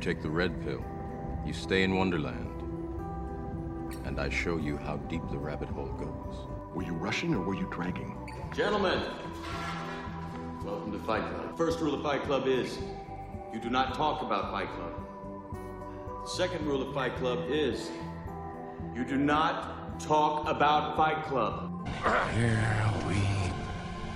take the red pill, you stay in Wonderland. And I show you how deep the rabbit hole goes. Were you rushing or were you dragging? Gentlemen, welcome to Fight Club. First rule of Fight Club is you do not talk about Fight Club. Second rule of Fight Club is you do not talk about Fight Club. Here we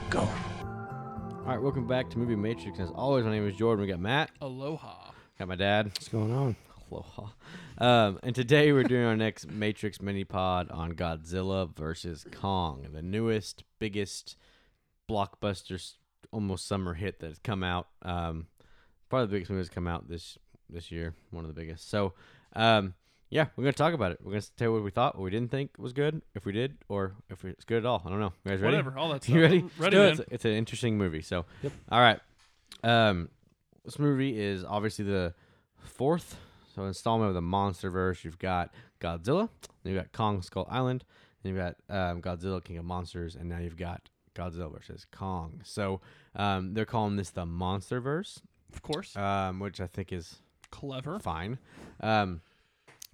go. All right, welcome back to Movie Matrix. As always, my name is Jordan. We got Matt, Aloha. Got my dad. What's going on? Aloha. Um, and today we're doing our next Matrix mini pod on Godzilla versus Kong, the newest, biggest blockbuster, almost summer hit that has come out. Um, probably the biggest movie that's come out this this year, one of the biggest. So, um, yeah, we're gonna talk about it. We're gonna tell you what we thought, what we didn't think was good, if we did, or if it's good at all. I don't know. You guys ready? Whatever, all that stuff. You ready? I'm ready, It's, man. it's an interesting movie. So, Yep. all right. Um, this movie is obviously the fourth so installment of the MonsterVerse. You've got Godzilla, then you've got Kong Skull Island, then you've got um, Godzilla King of Monsters, and now you've got Godzilla versus Kong. So um, they're calling this the MonsterVerse, Of course. um, which I think is Clever. fine. Um,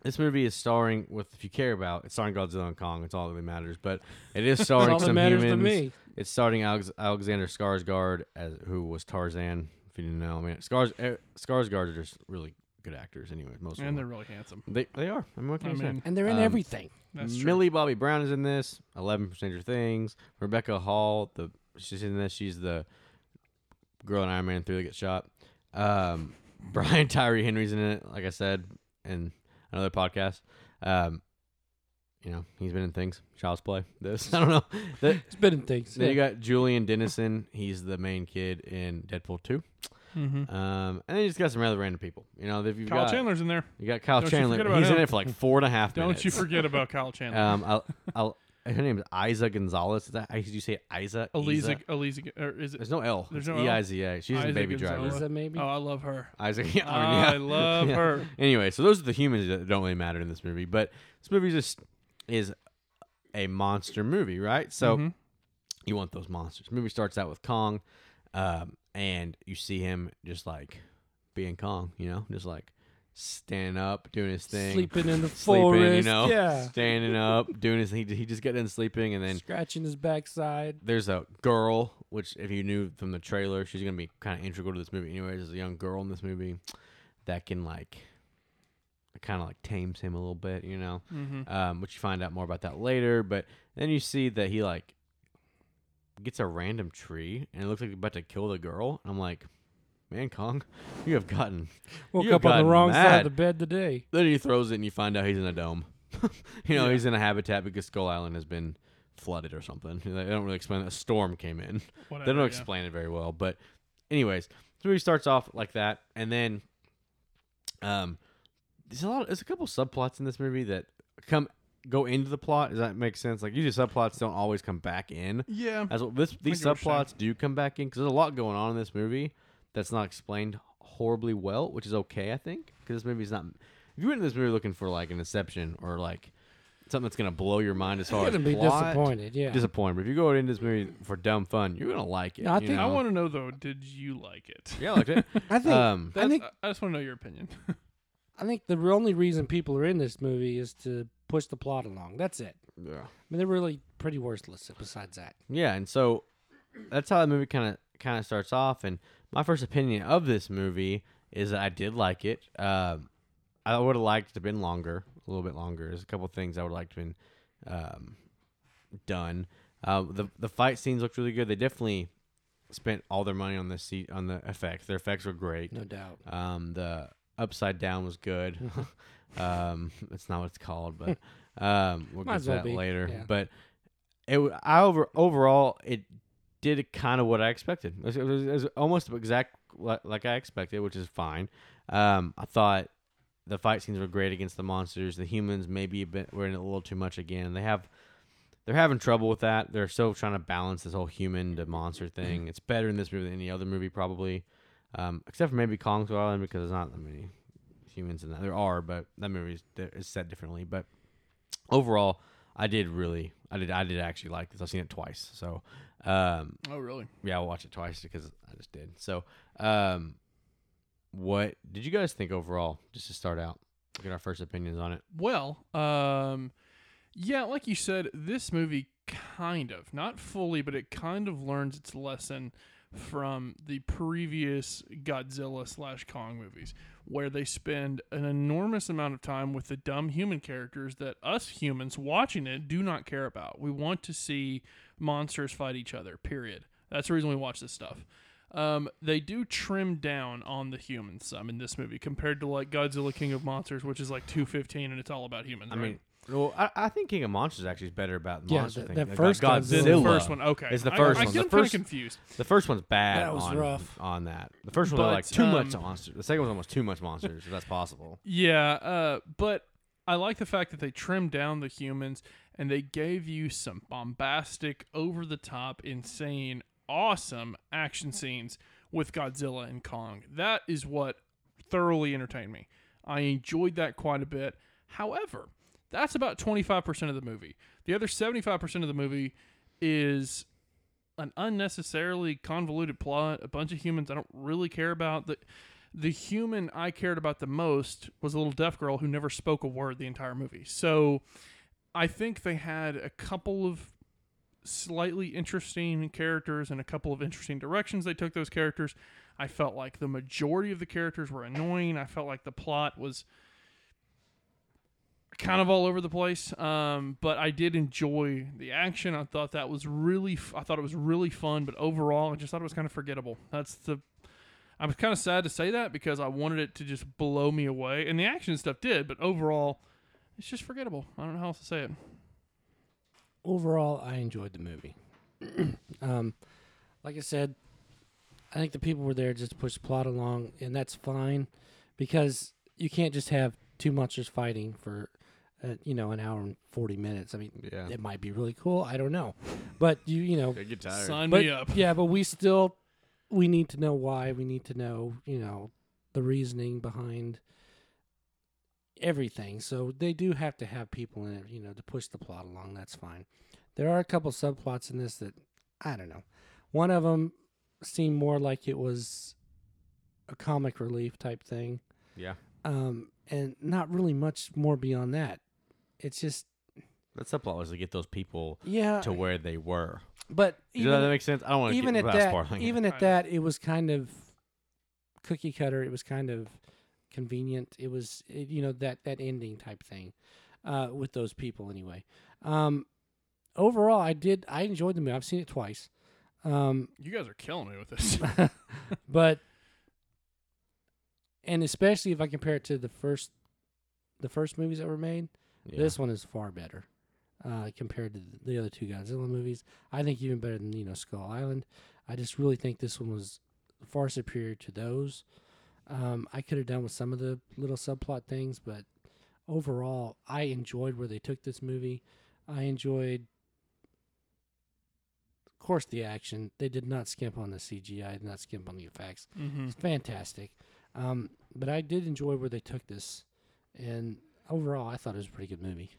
this movie is starring with, if you care about, it's starring Godzilla and Kong. It's all that really matters. But it is starring some humans. It's starting Alex- Alexander Skarsgård as who was Tarzan. If you didn't know, I mean, Skars eh, Skarsgård are just really good actors. anyway. most of And they're them. really handsome. They they are. I mean, what can I you say? mean, And they're in Um, everything. that's true. Millie Bobby Brown is in this. Eleven percent of things. Rebecca Hall, the she's in this. She's the girl in Iron Man three that gets shot. Um, Brian Tyree Henry's in it. Like I said in another podcast. Um, you know he's been in things. Child's Play. This I don't know. The- It's been in things. then you got Julian Dennison. He's the main kid in Deadpool two. Mhm. Um, and then you just got some rather random people. You know, if you've Kyle got Chandler's in there. you got Kyle Don't Chandler. forget about He's in it for like four and a half Don't minutes. you forget about Kyle Chandler. Um, I'll, I'll, her name is Eiza Gonzalez. Is that how did you say it? Isa? Eliza, Isa? Eliza, or is it? There's no L. There's no L? E I Z A. She's in Isa Baby Gonzalez. Driver. Is that maybe? Oh, I love her. Isaac. Yeah, I, I, mean, yeah. love Yeah. her. Anyway, so those are the humans that don't really matter in this movie, but this movie just is a monster movie, right? So Mhm. you want those monsters. The movie starts out with Kong, um, and you see him just like being Kong, you know, just like standing up, doing his thing, Sleeping in the sleeping, forest. you know, Yeah. standing up, doing his. He, he just got in sleeping, and then Scratching his backside. there's a girl, which if you knew from the trailer, she's gonna be kind of integral to this movie. Anyways, there's a young girl in this movie that can like, kind of like tames him a little bit, you know. Mhm. Um, which you find out more about that later. But then you see that he like gets a random tree, and it looks like he's about to kill the girl. I'm like, man, Kong, you have gotten. Woke have up on the gotten wrong side of the bed today. Then he throws it, and you find out he's in a dome. you know, Yeah. he's in a habitat because Skull Island has been flooded or something. They don't really explain. that. A storm came in. Whatever, they don't yeah. explain it very well. But, anyways, the movie starts off like that, and then, um, there's a lot. There's a couple subplots in this movie that come go into the plot. Does that make sense? Like usually subplots don't always come back in. Yeah. As well, this these get what subplots do come back in because there's a lot going on in this movie that's not explained horribly well, which is okay, I think, because this movie's not. If you went into this movie looking for like an Inception or like something that's gonna blow your mind as far You're as gonna be plot, disappointed. Yeah. disappointed. But if you go into this movie for dumb fun, you're gonna like it. No, I you think- I want to know though. Did you like it? Yeah, I liked it. I think. um, I think. I just want to know your opinion. I think the only reason people are in this movie is to push the plot along. That's it. yeah. I mean, they're really pretty worthless. Besides that, Yeah, and so that's how the movie kind of kind of starts off. And my first opinion of this movie is that I did like it. Um, I would have liked it to have been longer, a little bit longer. There's a couple things I would like to have been um, done. Uh, the the fight scenes looked really good. They definitely spent all their money on the seat on the effects. Their effects were great. no doubt. Um, the upside down was good. um, it's not what it's called, but um, we'll Might get as to well that be, later. yeah. But it, w- I over overall, it did kind of what I expected. It was, it was, it was almost exact like, like I expected, which is fine. Um, I thought the fight scenes were great against the monsters. The humans maybe a bit, were in it a little too much again. They have. They're having trouble with that. They're still trying to balance this whole human to monster thing. It's better in this movie than any other movie, probably um, except for maybe Kong Skull Island because there's not that many humans in that. There are, but that movie is, is set differently. But overall, I did really, I did, I did actually like this. I've seen it twice, so um, oh, really? yeah, I'll watch it twice because I just did. So um, what did you guys think overall? Just to start out, get our first opinions on it. Well, um, yeah, like you said, this movie kind of, not fully, but it kind of learns its lesson from the previous Godzilla slash Kong movies, where they spend an enormous amount of time with the dumb human characters that us humans watching it do not care about. We want to see monsters fight each other, period. That's the reason we watch this stuff. Um, they do trim down on the humans some in this movie compared to like Godzilla King of Monsters, which is like 215 and it's all about humans. I right? mean, well, I, I think King of Monsters actually is better about the Yeah, monster the- thing. that Like, first Godzilla. Godzilla- the first one, okay. It's the first I, one. get The them kinda first- confused. The first one's bad That was on, rough. on that. The first one was But, like too much um, monsters. The second one was almost too much monsters, if that's possible. Yeah, uh, but I like the fact that they trimmed down the humans and they gave you some bombastic, over the top, insane, awesome action scenes with Godzilla and Kong. That is what thoroughly entertained me. I enjoyed that quite a bit. However, that's about 25% of the movie. The other 75% of the movie is an unnecessarily convoluted plot, a bunch of humans I don't really care about. The the human I cared about the most was a little deaf girl who never spoke a word the entire movie. So I think they had a couple of slightly interesting characters and a couple of interesting directions they took those characters. I felt like the majority of the characters were annoying. I felt like the plot was kind of all over the place. Um, but I did enjoy the action. I thought that was really, f- I thought it was really fun. But overall, I just thought it was kind of forgettable. That's the. I was kind of sad to say that because I wanted it to just blow me away, and the action stuff did. But overall, it's just forgettable. I don't know how else to say it. overall, I enjoyed the movie. um, like I said, I think the people were there just to push the plot along, and that's fine because you can't just have two monsters fighting for, uh, you know, an hour and forty minutes. I mean, Yeah. it might be really cool. I don't know, but you, you know, get tired. Sign but me up. yeah, but we still we need to know why. We need to know, you know, the reasoning behind everything. So they do have to have people in it, you know, to push the plot along. That's fine. There are a couple subplots in this that I don't know. One of them seemed more like it was a comic relief type thing, Yeah. um, and not really much more beyond that. It's just That subplot was to get those people yeah, to where they were. but Does even that make sense? I don't want to even get at fast that, spoiling it. even at that, it was kind of cookie cutter. It was kind of convenient. It was, it, you know, that that ending type thing uh, with those people anyway. Um, overall, I did. I enjoyed the movie. I've seen it twice, um, You guys are killing me with this. but and especially if I compare it to the first, the first movies that were made, Yeah. this one is far better. Uh, compared to the other two Godzilla movies, I think even better than you know Skull Island. I just really think this one was far superior to those. Um, I could have done with some of the little subplot things, but overall, I enjoyed where they took this movie. I enjoyed, of course, the action. They did not skimp on the CGI, did not skimp on the effects. mm-hmm. It's fantastic. Um, but I did enjoy where they took this, and overall, I thought it was a pretty good movie.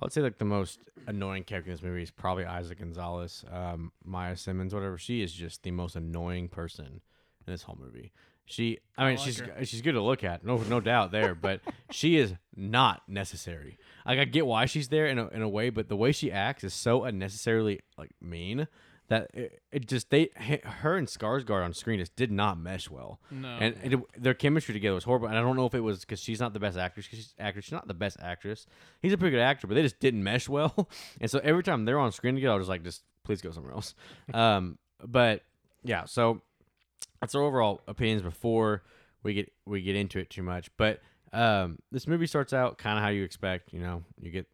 I would say like the most annoying character in this movie is probably Isaac Gonzalez, um, Maia Simmons, whatever. She is just the most annoying person in this whole movie. She, I mean, like she's her. she's good to look at, no no doubt there, but she is not necessary. Like I get why she's there in a, in a way, but the way she acts is so unnecessarily like mean that it, it just they her and Skarsgård on screen just did not mesh well. No. And it, their chemistry together was horrible. And I don't know if it was because she's not the best actress. she's actress. She's not the best actress. He's a pretty good actor, but they just didn't mesh well. And so every time they're on screen together, I was just like, just please go somewhere else. um, but yeah, so that's our overall opinions before we get we get into it too much. But um, this movie starts out kind of how you expect. You know, you get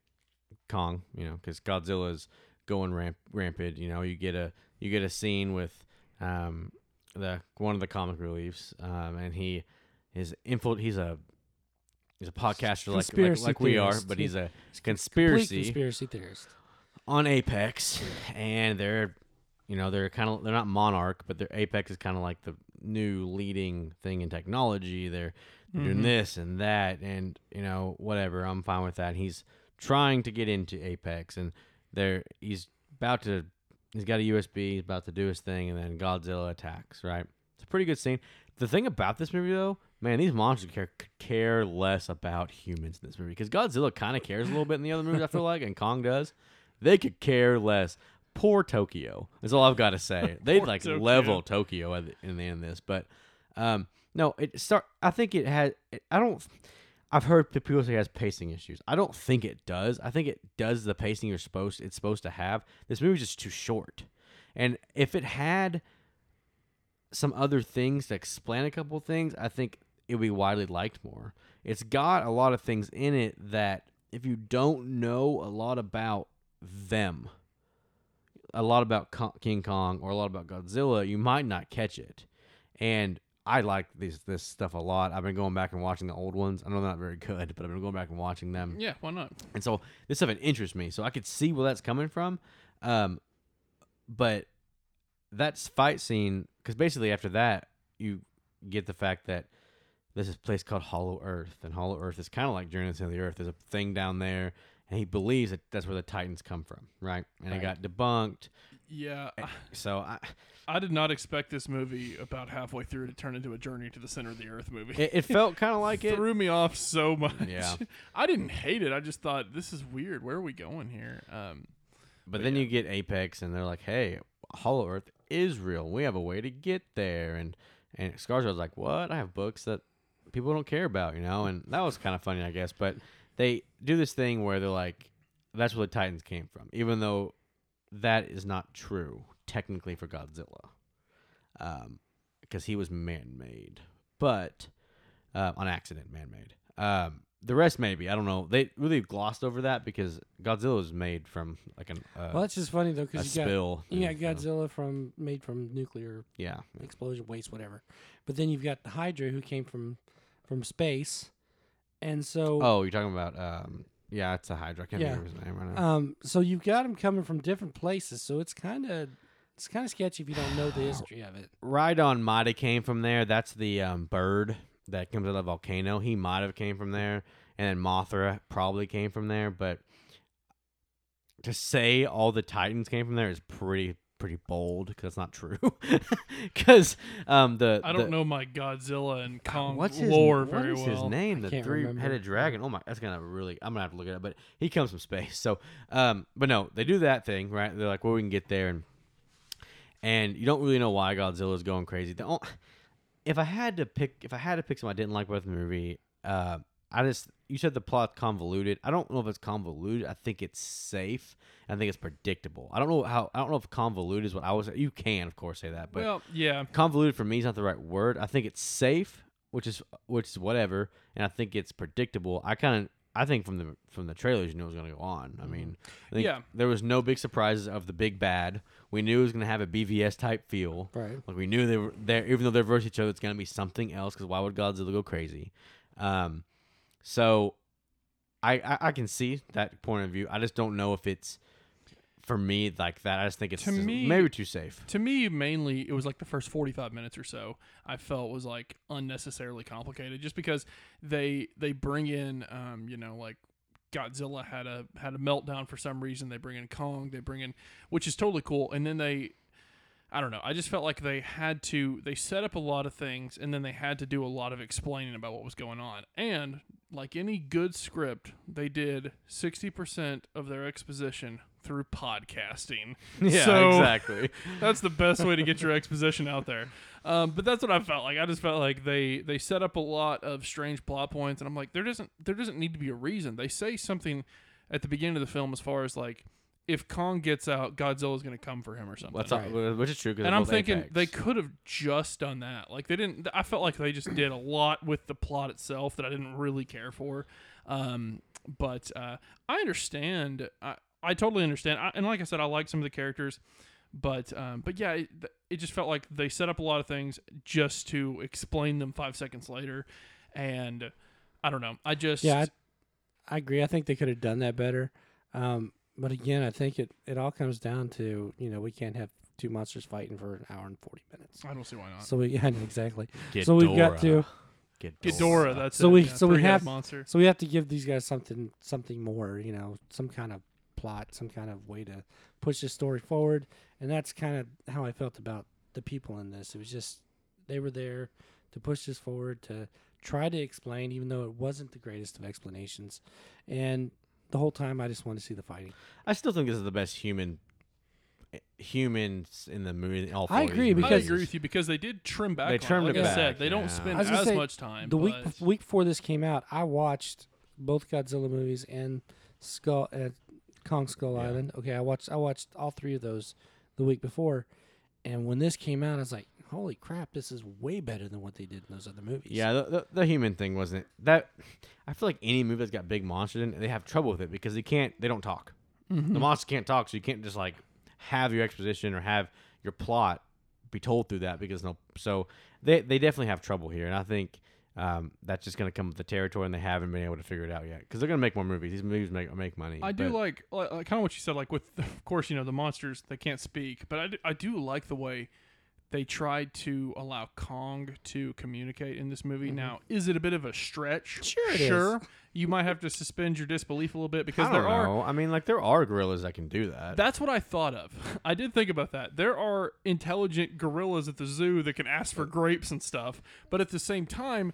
Kong. You know, because Godzilla's going ramp rampant. You know, you get a you get a scene with um, the one of the comic reliefs, um, and he is info. He's a he's a podcaster like, like like we are, but he's a conspiracy conspiracy theorist. on Apex, and they're you know they're kind of they're not Monarch, but their Apex is kind of like the new leading thing in technology. They're doing Mhm. this and that, and you know whatever. I'm fine with that. He's trying to get into Apex, and there he's about to. He's got a USB. He's about to do his thing, and then Godzilla attacks. Right, it's a pretty good scene. the thing about this movie though, man, these monsters care care less about humans in this movie because Godzilla kind of cares a little bit in the other movies. I feel like, and Kong does. They could care less. Poor Tokyo. That's all I've got to say. They like Tokyo. level Tokyo at the, in the end of this, but um, no, it start. I think it had. It, I don't. I've heard people say it has pacing issues. I don't think it does. I think it does the pacing you're supposed it's supposed to have. This movie's just too short. And if it had some other things to explain a couple things, I think it would be widely liked more. It's got a lot of things in it that if you don't know a lot about them, a lot about King Kong or a lot about Godzilla, you might not catch it. And I like this this stuff a lot. I've been going back and watching the old ones. I know they're not very good, but I've been going back and watching them. Yeah, why not? And so this stuff it interests me. So I could see where that's coming from. Um, but that's fight scene because basically after that you get the fact that there's this place called Hollow Earth, and Hollow Earth is kind of like Journey to the Earth. There's a thing down there, and he believes that that's where the Titans come from, right? And it got debunked. Yeah, So I, I did not expect this movie about halfway through to turn into a Journey to the Center of the Earth movie. it, it felt kind of like it. threw me off so much. Yeah. I didn't hate it. I just thought this is weird. Where are we going here? Um, But then you get Apex, and they're like, "Hey, Hollow Earth is real. We have a way to get there." And and Skarsgård's like, "What? I have books that people don't care about, you know." And that was kind of funny, I guess. But they do this thing where they're like, "That's where the Titans came from," even though that is not true technically for Godzilla, um, because he was man-made, but uh, on accident, man-made. Um, the rest maybe I don't know. They really glossed over that because Godzilla was made from like an uh, Well, that's just funny though because you got spill. you got and, Godzilla from made from nuclear yeah, explosion waste, whatever. But then you've got the Hydra who came from from space, and so Oh, you're talking about um, yeah, it's a Hydra. I can't Yeah. remember his name right now. um, so you've got them coming from different places. So it's kind of it's kind of sketchy if you don't know the history of it. Rodan might have came from there. That's the um, bird that comes out of the volcano. He might have came from there, and then Mothra probably came from there. But to say all the Titans came from there is pretty pretty bold because that's not true. Because um, the I don't the- know my Godzilla and Kong What's his, lore what very is his well. name? The can't three-headed remember. dragon. Oh my, that's gonna really. I'm gonna have to look it up. But he comes from space. So, um, but no, they do that thing, right? They're like, well, we can get there, and and you don't really know why Godzilla's going crazy. The on- if I had to pick, if I had to pick something I didn't like about the movie, uh, I just you said the plot convoluted. I don't know if it's convoluted. I think it's safe. I think it's predictable. I don't know how. I don't know if convoluted is what I was. You can, of course, say that, but well, yeah, convoluted for me is not the right word. I think it's safe, which is which is whatever, and I think it's predictable. I kind of I think from the from the trailers, you knew it was going to go on. I mean, I think Yeah. there was no big surprises of the big bad. We knew it was going to have a BVS type feel. Right. Like we knew they were there, even though they're versus each other, it's going to be something else. Because why would Godzilla go crazy? Um, so I, I I can see that point of view. I just don't know if it's for me like that. I just think it's To me- maybe too safe. to me mainly it was like the first 45 minutes or so i felt was like unnecessarily complicated just because they they bring in um you know like godzilla had a had a meltdown for some reason they bring in kong they bring in which is totally cool and then they I don't know. I just felt like they had to they set up a lot of things and then they had to do a lot of explaining about what was going on. And like any good script, they did 60% of their exposition through podcasting. Yeah, So- exactly. That's the best way to get your exposition out there. Um, but that's what I felt like. I just felt like they they set up a lot of strange plot points, and I'm like, there doesn't there doesn't need to be a reason. They say something at the beginning of the film as far as like, if Kong gets out, Godzilla's going to come for him or something. What's up, which is true. and I'm thinking Apex. they could have just done that. Like they didn't. I felt like they just did a lot with the plot itself that I didn't really care for. Um, but uh, I understand. I, I totally understand. I, and like I said, I like some of the characters, but um, but yeah, it, it just felt like they set up a lot of things just to explain them five seconds later, and I don't know. I just Yeah, I, I agree. I think they could have done that better. Um, but again, I think it, it all comes down to you know we can't have two monsters fighting for an hour and forty minutes. I don't see why not. So we yeah exactly. Get so we've got to Get Ghidorah, that's So it, we- yeah, so we have- monster. so we have to give these guys something something more. You know, some kind of plot, some kind of way to push the story forward. And that's kind of how I felt about the people in this. It was just they were there to push this forward to try to explain, even though it wasn't the greatest of explanations. And the whole time, I just wanted to see the fighting. I still think this is the best human humans in the movie. All I agree, these I agree with you because they did trim back. They on it. trimmed like it I said, back, they don't spend I as say, much time. The week but- bef- week before this came out, I watched both Godzilla movies and Skull uh, Kong Skull Yeah. Island. Okay, I watched I watched all three of those the week before, and when this came out, I was like, "Holy crap! This is way better than what they did in those other movies." Yeah, the, the, the human thing wasn't that. I feel like any movie that's got big monsters in it, they have trouble with it because they can't. They don't talk. Mm-hmm. The monsters can't talk, so you can't just like have your exposition or have your plot be told through that because no. So they they definitely have trouble here, and I think um, that's just going to come with the territory, and they haven't been able to figure it out yet because they're going to make more movies. These movies make make money. I do but- like, like, kind of what you said. Like with, of course, you know the monsters they can't speak, but I do, I do like the way they tried to allow Kong to communicate in this movie. Now, is it a bit of a stretch? Mm-hmm. Sure it is. sure. You might have to suspend your disbelief a little bit because I don't there are. I mean, like there are gorillas that can do that. That's what I thought of. I did think about that. There are intelligent gorillas at the zoo that can ask for grapes and stuff, but at the same time,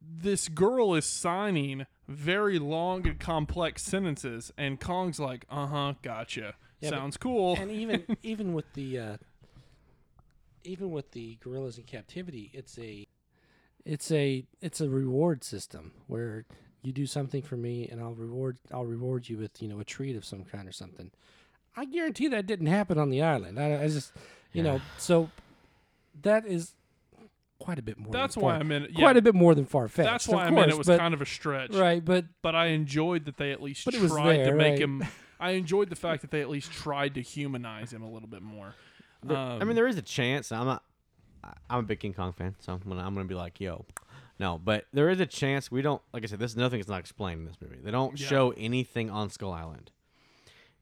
this girl is signing very long and complex sentences, and Kong's like, "Uh huh, gotcha, Yeah, but- sounds cool." and even even with the uh, even with the gorillas in captivity, it's a it's a it's a reward system where you do something for me and I'll reward I'll reward you with you know a treat of some kind or something. I guarantee that didn't happen on the island. I, I just you know so that is quite a bit more. That's than why far, I meant yeah, quite a bit more than far fetched. That's why of I meant it was but- kind of a stretch, right, but But I enjoyed that they at least But it was tried to make right. him. I enjoyed the fact that they at least tried to humanize him a little bit more. There- Um, I mean, there is a chance. I'm not. I'm a big King Kong fan, so I'm gonna, I'm gonna be like, yo, no. But there is a chance we don't. Like I said, this nothing is not explained in this movie. They don't Yeah. show anything on Skull Island.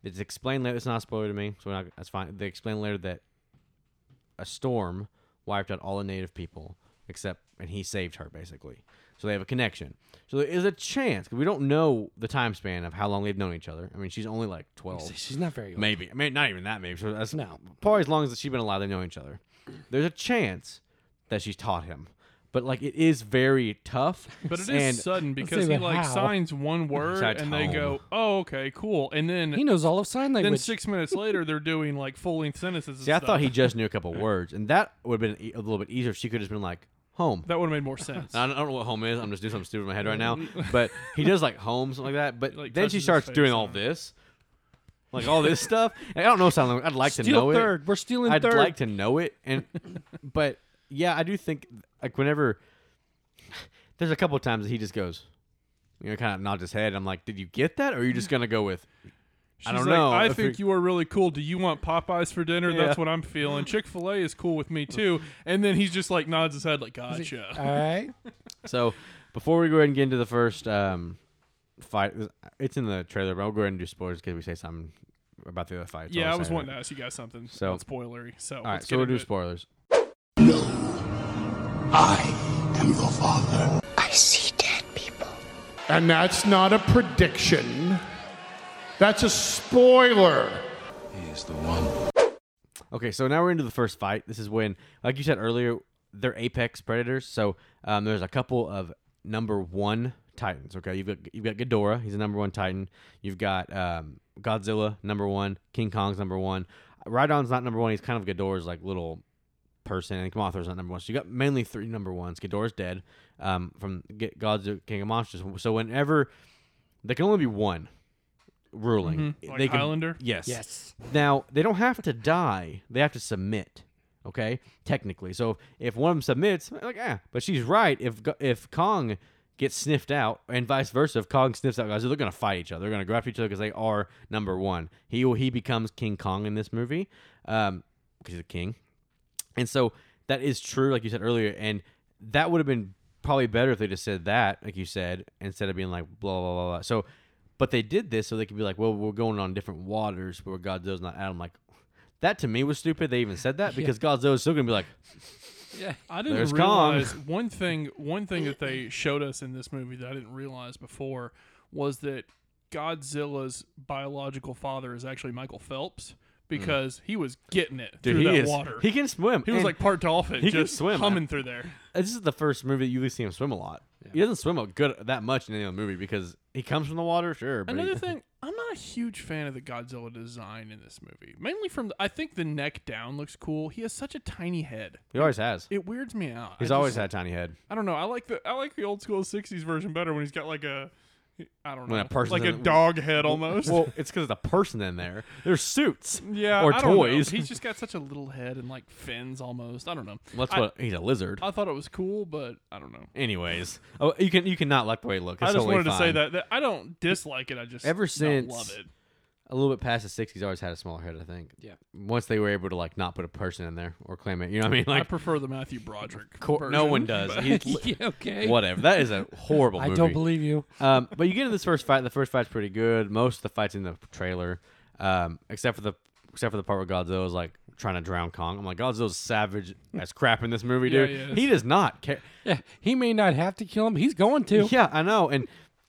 It's explained later. It's not a spoiler to me, so we're not, that's fine. They explain later that a storm wiped out all the native people except, and he saved her basically. So they have a connection. So there is a chance 'cause we don't know the time span of how long they've known each other. I mean, she's only like twelve. she's not very old. Maybe. I mean, not even that. Maybe. So that's No. probably as long as she's been alive, they know each other. There's a chance that she's taught him, but like it is very tough. But it is and sudden because he about like how. signs one word Besides and they home. go, "Oh, okay, cool," and then He knows all of sign language. then language. six minutes later they're doing like full length sentences. And see, I stuff. thought he just knew a couple words, and that would have been e- a little bit easier if she could have just been like home. that would have made more sense. I don't, I don't know what home is. I'm just doing something stupid in my head right now. But he does like home, something like that. But Like, then she his starts face doing all this, like all this stuff. And I don't know something. I'd like to know it. We're stealing I'd third. like to know it, and but yeah, I do think like whenever there's a couple of times that he just goes, you know, kind of nods his head. I'm like, did you get that, or are you just gonna go with? I don't like, know. I if think you're- really cool. Do you want Popeyes for dinner? Yeah. That's what I'm feeling. Chick Fil A is cool with me too. And then he's just like nods his head like, "Gotcha." all right. So before we go ahead and get into the first um, fight, it's in the trailer, but I'll go ahead and do spoilers because we say something about the other fight. That's all yeah, I'm was saying. wanting to ask you guys something. So- not spoilery. So All right, let's so we'll do it. spoilers. I am your father. I see dead people. And that's not a prediction. That's a spoiler. He's the one. Okay, so now we're into the first fight. This is when, like you said earlier, they're apex predators. So um, there's a couple of number one titans. Okay, you've got you've got Ghidorah. He's a number one titan. You've got um, Godzilla, number one. King Kong's number one. Rodan's not number one. He's kind of Ghidorah's like little person, and Mothra's not number one. So you got mainly three number ones. Ghidorah's dead um, from Godzilla King of Monsters. So whenever there can only be one ruling, Mhm. Like they can, Highlander? Yes. Yes. Now they don't have to die; they have to submit. Okay, technically. So if one of them submits, like ah, but she's right. If Go- if Kong gets sniffed out, and vice versa, if Kong sniffs out guys, they're gonna fight each other. They're gonna go after each other because they are number one. He he becomes King Kong in this movie, um, because he's a king, and so that is true, like you said earlier, and that would have been probably better if they just said that, like you said, instead of being like blah blah blah. blah. So, but they did this so they could be like, well, we're going on different waters where Godzilla's not Adam. Like, that to me was stupid. They even said that because Godzilla's still gonna be like, Yeah. I didn't There's Kong. realize one thing. One thing that they showed us in this movie that I didn't realize before was that Godzilla's biological father is actually Michael Phelps Mm. because he was getting it Dude, through he that is. water. He can swim. He was and like part dolphin, he can just swim. humming through there. Uh, this is the first movie that you see him swim a lot. He doesn't swim a good that much in any other movie because he comes from the water, sure. But Another he, thing, I'm not a huge fan of the Godzilla design in this movie. Mainly from, the, I think the neck down looks cool. He has such a tiny head. he always has. It weirds me out. He's I always just- had a tiny head. I don't know. I like the I like the old school '60s version better when he's got like a, I don't know, When a person's like a in- dog head almost. Well, it's because the person in there. There's suits. yeah, or I don't know. toys. He's just got such a little head and like fins almost. I don't know. That's I- what he's a lizard. I thought it was cool, but I don't know. Anyways, oh, you can you cannot like the way it looks. I just totally wanted to say fine. that, that I don't dislike it. I just Ever don't since- love it. A little bit past the sixties he's always had a smaller head. I think. Yeah. Once they were able to like not put a person in there or claim it, you know what I mean? I Like, prefer the Matthew Broderick. co- no one does. He's li- Yeah, okay. whatever. That is a horrible I movie. don't believe you. Um, but you get into this first fight. The first fight's pretty good. Most of the fights in the trailer, um, except for the except for the part where Godzilla is like trying to drown Kong. I'm like, Godzilla's savage as crap in this movie, Yeah, dude. he he does not care. Yeah, he may not have to kill him. He's going to. Yeah, I know. And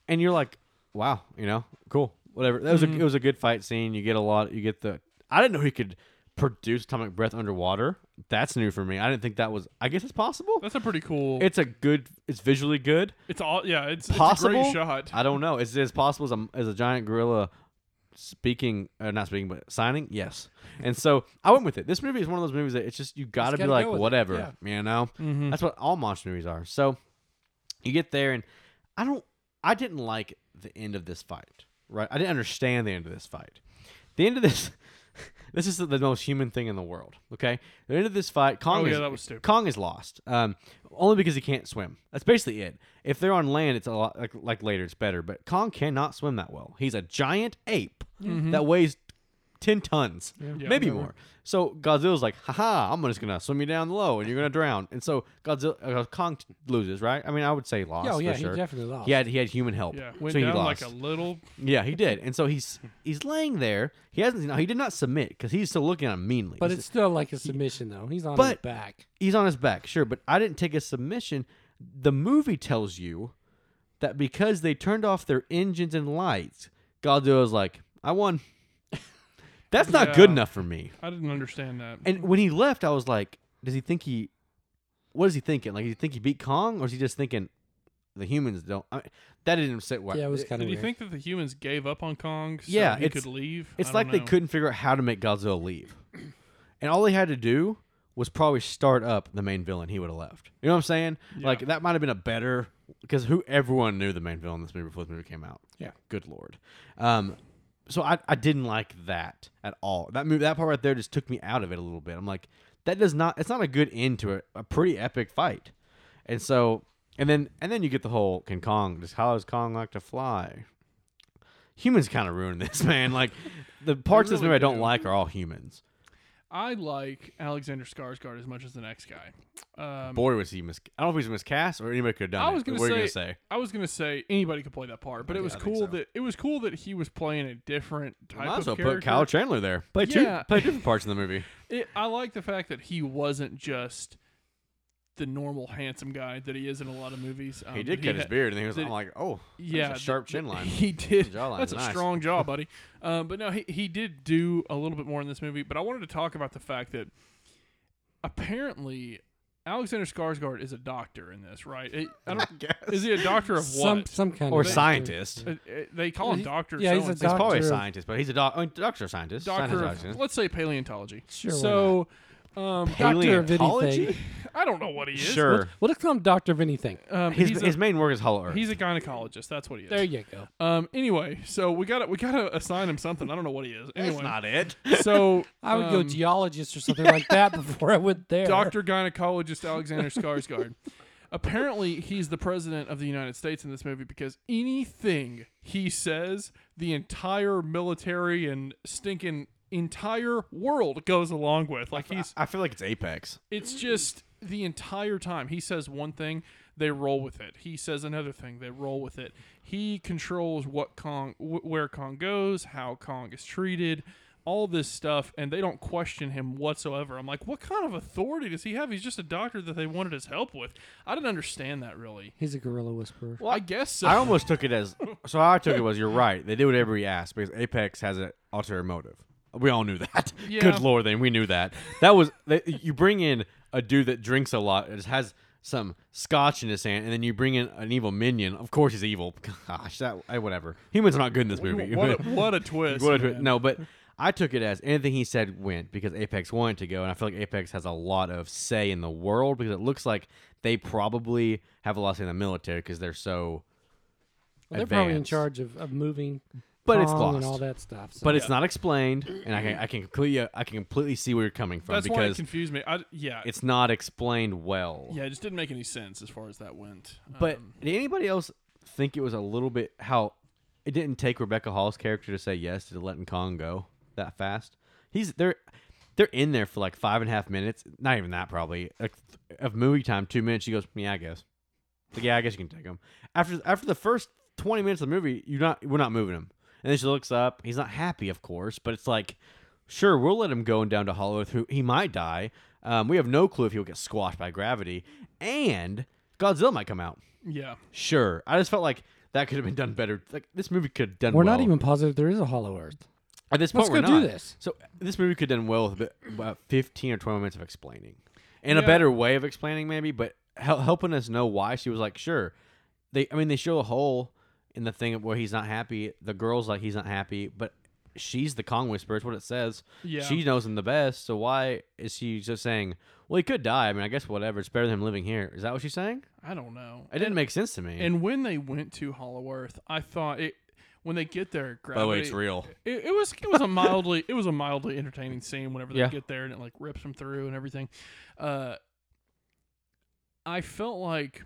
and you're like, wow, you know, cool, whatever. That was Mm-hmm. a it was a good fight scene. You get a lot. You get the. I didn't know he could produce atomic breath underwater. That's new for me. I didn't think that was. I guess it's possible. That's a pretty cool. It's a good. It's visually good. It's all yeah. It's, possible. It's a great shot. I don't know. Is it as possible as a as a giant gorilla speaking, uh, not speaking, but signing? Yes. And so I went with it. This movie is one of those movies that it's just you got to be gotta like go with it, whatever, you know. Mm-hmm. That's what all monster movies are. So you get there, and I don't. I didn't like the end of this fight. Right. I didn't understand the end of this fight. The end of this. This is the most human thing in the world. Okay, the end of this fight, Kong Oh, yeah, is that was stupid. Kong is lost. Um, only because he can't swim. That's basically it. If they're on land, it's a lot like, like later. It's better, but Kong cannot swim that well. He's a giant ape that weighs ten tons, Yeah, maybe whatever. more. So Godzilla's like, haha, I'm just gonna swim you down low, and you're gonna drown. And so Godzilla, uh, Kong t- loses, right? I mean, I would say lost. Yeah, oh, yeah, for he definitely lost. He had he had human help. Yeah, went so he down lost. like a little. Yeah, he did. And so he's he's laying there. He hasn't. No, he did not submit because he's still looking at him meanly. But He's- it's still like a submission, though. He's on his back. he's on his back, sure, but I didn't take a submission. The movie tells you that because they turned off their engines and lights, Godzilla's like, I won. That's not good enough for me. I didn't understand that. And when he left, I was like, does he think he what is he thinking? Like, does he think he beat Kong, or is he just thinking the humans don't? I that didn't sit well. Yeah, it was kind Did of you weird. think that the humans gave up on Kong so Yeah, he it's- could leave? It's I like don't they know. couldn't figure out how to make Godzilla leave, and all they had to do was probably start up the main villain. He would have left. You know what I'm saying? Like that might have been a better because who everyone knew the main villain in this movie before this movie came out. Yeah. Good lord. Um, so I I didn't like that at all. That movie that part right there just took me out of it a little bit. I'm like that does not. It's not a good end to a, a pretty epic fight, and so. And then, and then you get the whole can Kong just how does Kong like to fly? Humans kind of ruined this, man. Like the parts of this really movie I don't like are all humans. I like Alexander Skarsgård as much as the next guy. Um, Boy, was he mis. I don't know if he was miscast or anybody could have done I it, was but gonna what say, are you gonna say? I was gonna say anybody could play that part, but it was I think cool so. that it was cool that he was playing a different type Might as well of put character. Kyle Chandler there. Play Yeah. two, play different parts in the movie. It, I like the fact that he wasn't just the normal handsome guy that he is in a lot of movies. Um, he did that cut his had- beard, and he was. that- I'm like, oh, yeah, a sharp th- chin line. He did. The jawline's That's a nice. strong jaw, buddy. Um, but no, he he did do a little bit more in this movie. But I wanted to talk about the fact that apparently Alexander Skarsgård is a doctor in this, right? It- I don't, guess. Is he a doctor of some what? some kind or of scientist. Uh, uh, they call him He- doctor. yeah, he's a so-and-so. He's probably a scientist, but he's a doc. I mean, doctor, scientist, doctor scientist, of, let's say paleontology. Sure, why So, um, Doctor of Paleontology? anything. I don't know what he is. Sure. What if I'm doctor of anything? Um, His, he's, his a, main work is Hollow Earth. he's a gynecologist. That's what he is. There you go. Um. Anyway, so we got to we got to assign him something. I don't know what he is. Anyway, That's not it. so I would go um, geologist or something like that before I went there. Doctor gynecologist Alexander Skarsgård. Apparently, he's the president of the United States in this movie because anything he says, the entire military and stinking entire world goes along with. Like he's I feel like it's Apex. it's just the entire time he says one thing they roll with it he says another thing they roll with it he controls what kong wh- where kong goes how kong is treated all this stuff and they don't question him whatsoever i'm like what kind of authority does he have he's just a doctor that they wanted his help with i didn't understand that really He's a gorilla whisperer. well i guess so I almost took it as so. I took it was you're right. They did whatever he asked because Apex has an ulterior motive. We all knew that. Yeah. Good lord, then we knew that. That was that, you bring in a dude that drinks a lot, it has some scotch in his hand, and then you bring in an evil minion. Of course, he's evil. Gosh, that eh, whatever. Humans are not good in this movie. What a, what a twist! What a twi- no, but I took it as anything he said went because Apex wanted to go, and I feel like Apex has a lot of say in the world because it looks like they probably have a lot of say in the military because they're so. Well, they're probably in charge of, of moving, But it's Kong and all that stuff. So. But it's not explained, and I can I can completely I can completely see where you're coming from That's why it because confused me. I, yeah, it's not explained well. yeah, it just didn't make any sense as far as that went. But Um, did anybody else think it was a little bit how it didn't take Rebecca Hall's character to say yes to letting Kong go that fast? He's they're they're in there for like five and a half minutes, not even that probably like, of movie time. Two minutes, she goes, "Yeah, I guess." Like, yeah, I guess you can take him. After after the first twenty minutes of the movie, you're not we're not moving him. And then she looks up. He's not happy, of course, but it's like, sure, we'll let him go and down to Hollow Earth. He might die. Um, we have no clue if he'll get squashed by gravity, and Godzilla might come out. yeah, Sure. I just felt like that could have been done better. Like this movie could have done we're well. not even positive there is a Hollow Earth. at this point, Let's point go we're do not. this. So this movie could have done well with bit, about 15 or 20 minutes of explaining. And Yeah. a better way of explaining maybe, but hel- helping us know why she was like, "Sure." They I mean they show a hole in the thing where he's not happy. The girl's like he's not happy, but she's the Kong whisperer. It's what it says. Yeah. She knows him the best, so why is she just saying, "Well, he could die." I mean, I guess whatever. It's better than him living here. Is that what she's saying? I don't know. It didn't make sense to me. And when they went to Hollow Earth, I thought it. When they get there, gravity, By the way, it's real. It, it was it was a mildly it was a mildly entertaining scene whenever they Yeah. get there and it like rips them through and everything. Uh, I felt like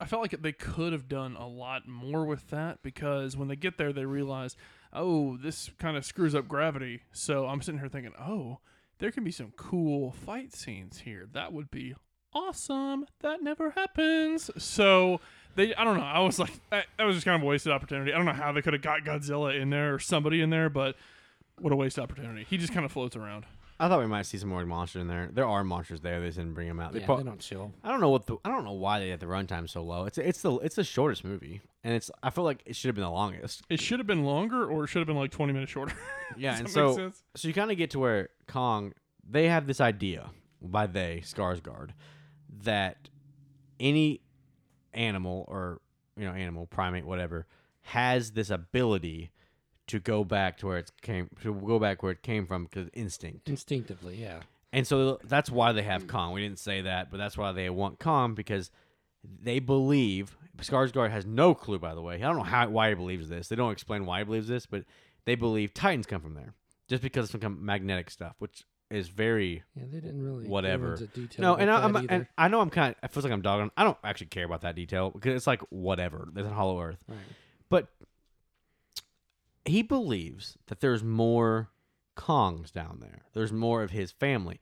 I felt like they could have done a lot more with that because when they get there, they realize, oh, this kind of screws up gravity. So I'm sitting here thinking, oh, there can be some cool fight scenes here. That would be awesome. That never happens. So they, I don't know. I was like, that, that was just kind of a wasted opportunity. I don't know how they could have got Godzilla in there or somebody in there, but what a waste opportunity. He just kind of floats around. I thought we might see some more monsters in there. There are monsters there. They just didn't bring them out. They Yeah, prob- they don't show. I don't know what the I don't know why they had the runtime so low. It's it's the it's the shortest movie, and it's I feel like it should have been the longest. It should have been longer or it should have been like 20 minutes shorter. Yeah, Does and that so make sense? so you kind of get to where Kong they have this idea by they Skarsgård that any animal or you know animal primate whatever has this ability to go back to where it came to go back where it came from because instinct. Instinctively, yeah. And so that's why they have Kong. We didn't say that, but that's why they want Kong because they believe Skarsgård has no clue. By the way, I don't know how why he believes this. They don't explain why he believes this, but they believe Titans come from there just because of some magnetic stuff, which is very Yeah, they didn't really whatever. No, and I, I'm either. and I know I'm kind of. It feels like I'm dogging. I don't actually care about that detail because it's like whatever. There's a Hollow Earth, Right. but he believes that there's more Kongs down there. There's more of his family,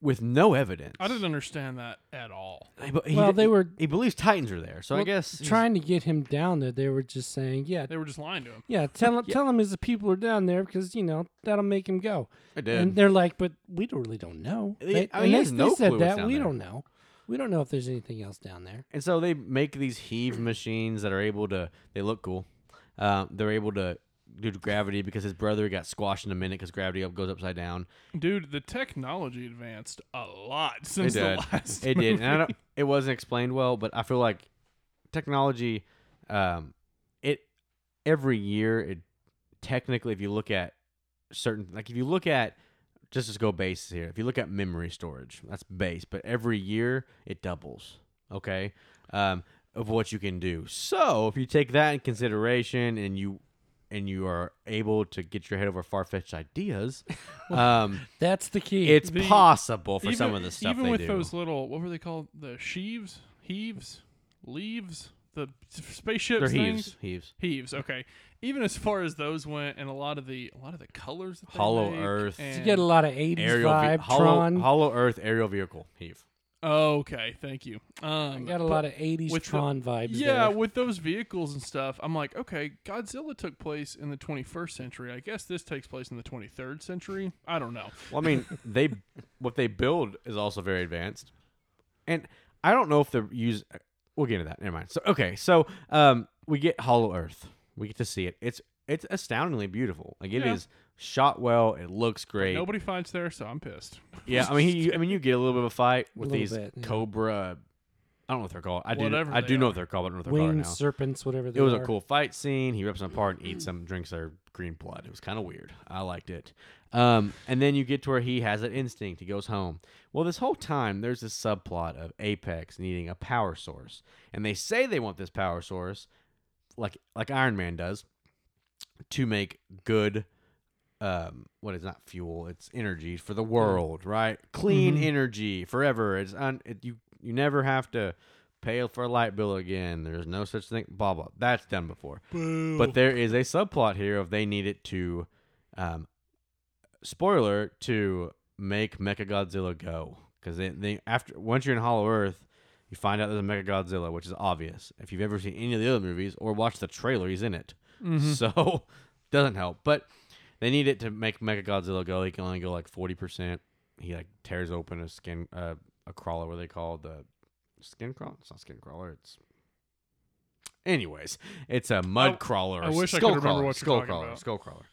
with no evidence. I didn't understand that at all. He- but he- Well, they he- were- He believes Titans are there, so I guess trying to get him down there, they were just saying, yeah, They were just lying to him. yeah, tell him, tell him his people are down there because you know that'll make him go. I did. And they're like, but we don't really don't know. They, I mean, and he they, no they said clue what's that down we there. don't know. We don't know if there's anything else down there. And so they make these heave machines that are able to. They look cool. Uh, they're able to do gravity because his brother got squashed in a minute because gravity up goes upside down. Dude, the technology advanced a lot since it the did. last it did. And I movie. don't, it wasn't explained well, but I feel like technology, um, it every year it technically, if you look at certain, like if you look at just to go base here, if you look at memory storage, that's base, but every year it doubles. Okay, um, of what you can do. So if you take that in consideration and you and you are able to get your head over far fetched ideas, um, That's the key. it's The- possible for even, some of the stuff even they with do. those little what were they called? The sheaves, heaves, leaves, the spaceships They're things. heaves, heaves. Heaves, okay. Even as far as those went, and a lot of the a lot of the colors, that they Hollow make, Earth. and, you get a lot of '80s aerial ve- vibe. hollow, Tron. hollow Earth aerial vehicle heave. Okay, thank you. Um, I got a lot of '80s with the- Tron vibes. Yeah, there. with those vehicles and stuff, I'm like, okay, Godzilla took place in the 21st century. I guess this takes place in the 23rd century. I don't know. Well, I mean, they what they build is also very advanced, and I don't know if they're use. We'll get into that. Never mind. So okay, so um, we get Hollow Earth. We get to see it. It's it's astoundingly beautiful. Like it is Yeah. Shot well. It looks great. Nobody fights there, so I'm pissed. Yeah, I mean, he, I mean, you get a little bit of a fight with little these bit, yeah. Cobra. I don't know what they're called. I do. Whatever I they do know are. what they're called. but I don't know what they're called right now. serpents, whatever they It was are. a cool fight scene. He rips them apart and eats them, drinks their green blood. It was kind of weird. I liked it. Um, and then you get to where he has that instinct. He goes home. Well, this whole time there's this subplot of Apex needing a power source, and they say they want this power source, like like Iron Man does, to make good. Um, what is not fuel? It's energy for the world, right? Clean energy forever. It's un, it, you you never have to pay for a light bill again. There's no such thing. Blah blah. That's done before. But there is a subplot here of they need it to, um, spoiler to make Mechagodzilla go because they, they after once you're in Hollow Earth, you find out there's a Mechagodzilla, which is obvious if you've ever seen any of the other movies or watched the trailer. He's in it, so doesn't help. But they need it to make Mechagodzilla go. He can only go like forty percent. He like tears open a skin uh, a crawler. What they called the skin crawler? It's not skin crawler. It's anyways. It's a mud I- crawler. I wish I could remember crawler, what you're skull talking crawler. about. Skull crawler.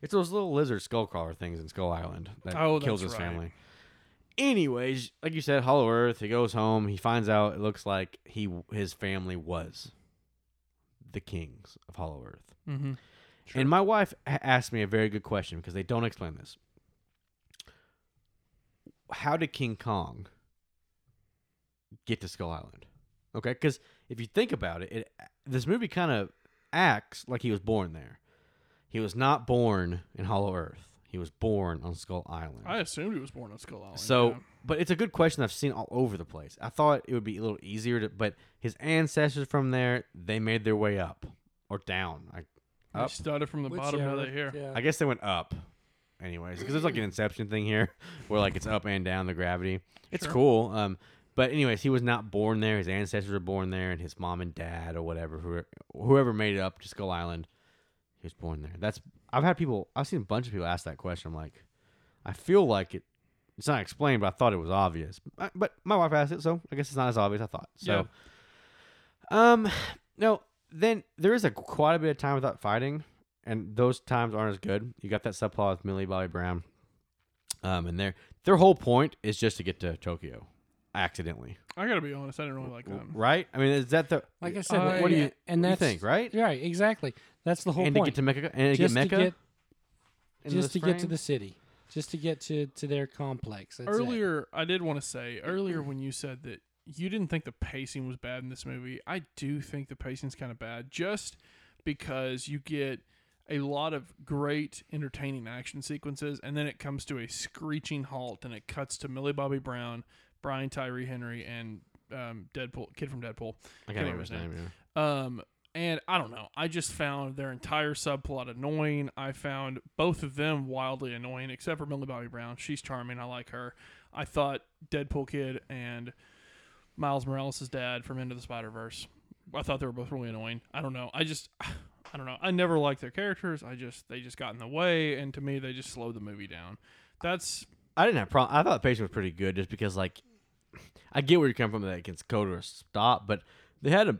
It's those little lizard skull crawler things in Skull Island that Oh, kills his right. family. Anyways, like you said, Hollow Earth. He goes home. He finds out it looks like he his family was the kings of Hollow Earth. Mm-hmm. And my wife asked me a very good question because they don't explain this. How did King Kong get to Skull Island? Okay, because if you think about it, it this movie kind of acts like he was born there. He was not born in Hollow Earth. He was born on Skull Island. I assumed he was born on Skull Island. So, yeah. but it's a good question I've seen all over the place. I thought it would be a little easier to, but his ancestors from there, they made their way up or down. I, They up. started from the bottom. Now they here. Yeah. I guess they went up. Anyways, because there's like an Inception thing here, where like it's up and down the gravity. It's Sure. cool. Um, but anyways, he was not born there. His ancestors were born there, and his mom and dad or whatever, whoever, whoever made it up to Skull Island, he was born there. That's I've had people. I've seen a bunch of people ask that question. I'm like, I feel like it. It's not explained, but I thought it was obvious. But- But my wife asked it, so I guess it's not as obvious as I thought. So, um, no. Then there is a quite a bit of time without fighting, and those times aren't as good. You got that subplot with Millie Bobby Brown, um, and their their whole point is just to get to Tokyo, accidentally, I gotta be honest. I didn't really like them. right? I mean, is that the Like I said, Uh, what do you and you that's think, right? Right, exactly. That's the whole and point. to get to Mecha and to just get Mecha, to get, just to this get to the city, just to get to to their complex. That's it. earlier, I did want to say earlier when you said that you didn't think the pacing was bad in this movie. I do think the pacing's kind of bad, just because you get a lot of great, entertaining action sequences, and then it comes to a screeching halt, and it cuts to Millie Bobby Brown, Brian Tyree Henry, and um, Deadpool, kid from Deadpool. I Can't remember his his name. Yeah. Um, and I don't know. I just found their entire subplot annoying. I found both of them wildly annoying, except for Millie Bobby Brown. She's charming. I like her. I thought Deadpool Kid and Miles Morales' dad from Into the Spider Verse. I thought they were both really annoying. I don't know. I just, I don't know. I never liked their characters. I just, they just got in the way, and to me, they just slowed the movie down. That's I didn't have problem. I thought the pacing was pretty good, just because like I get where you come from that it can go to a stop, but they had to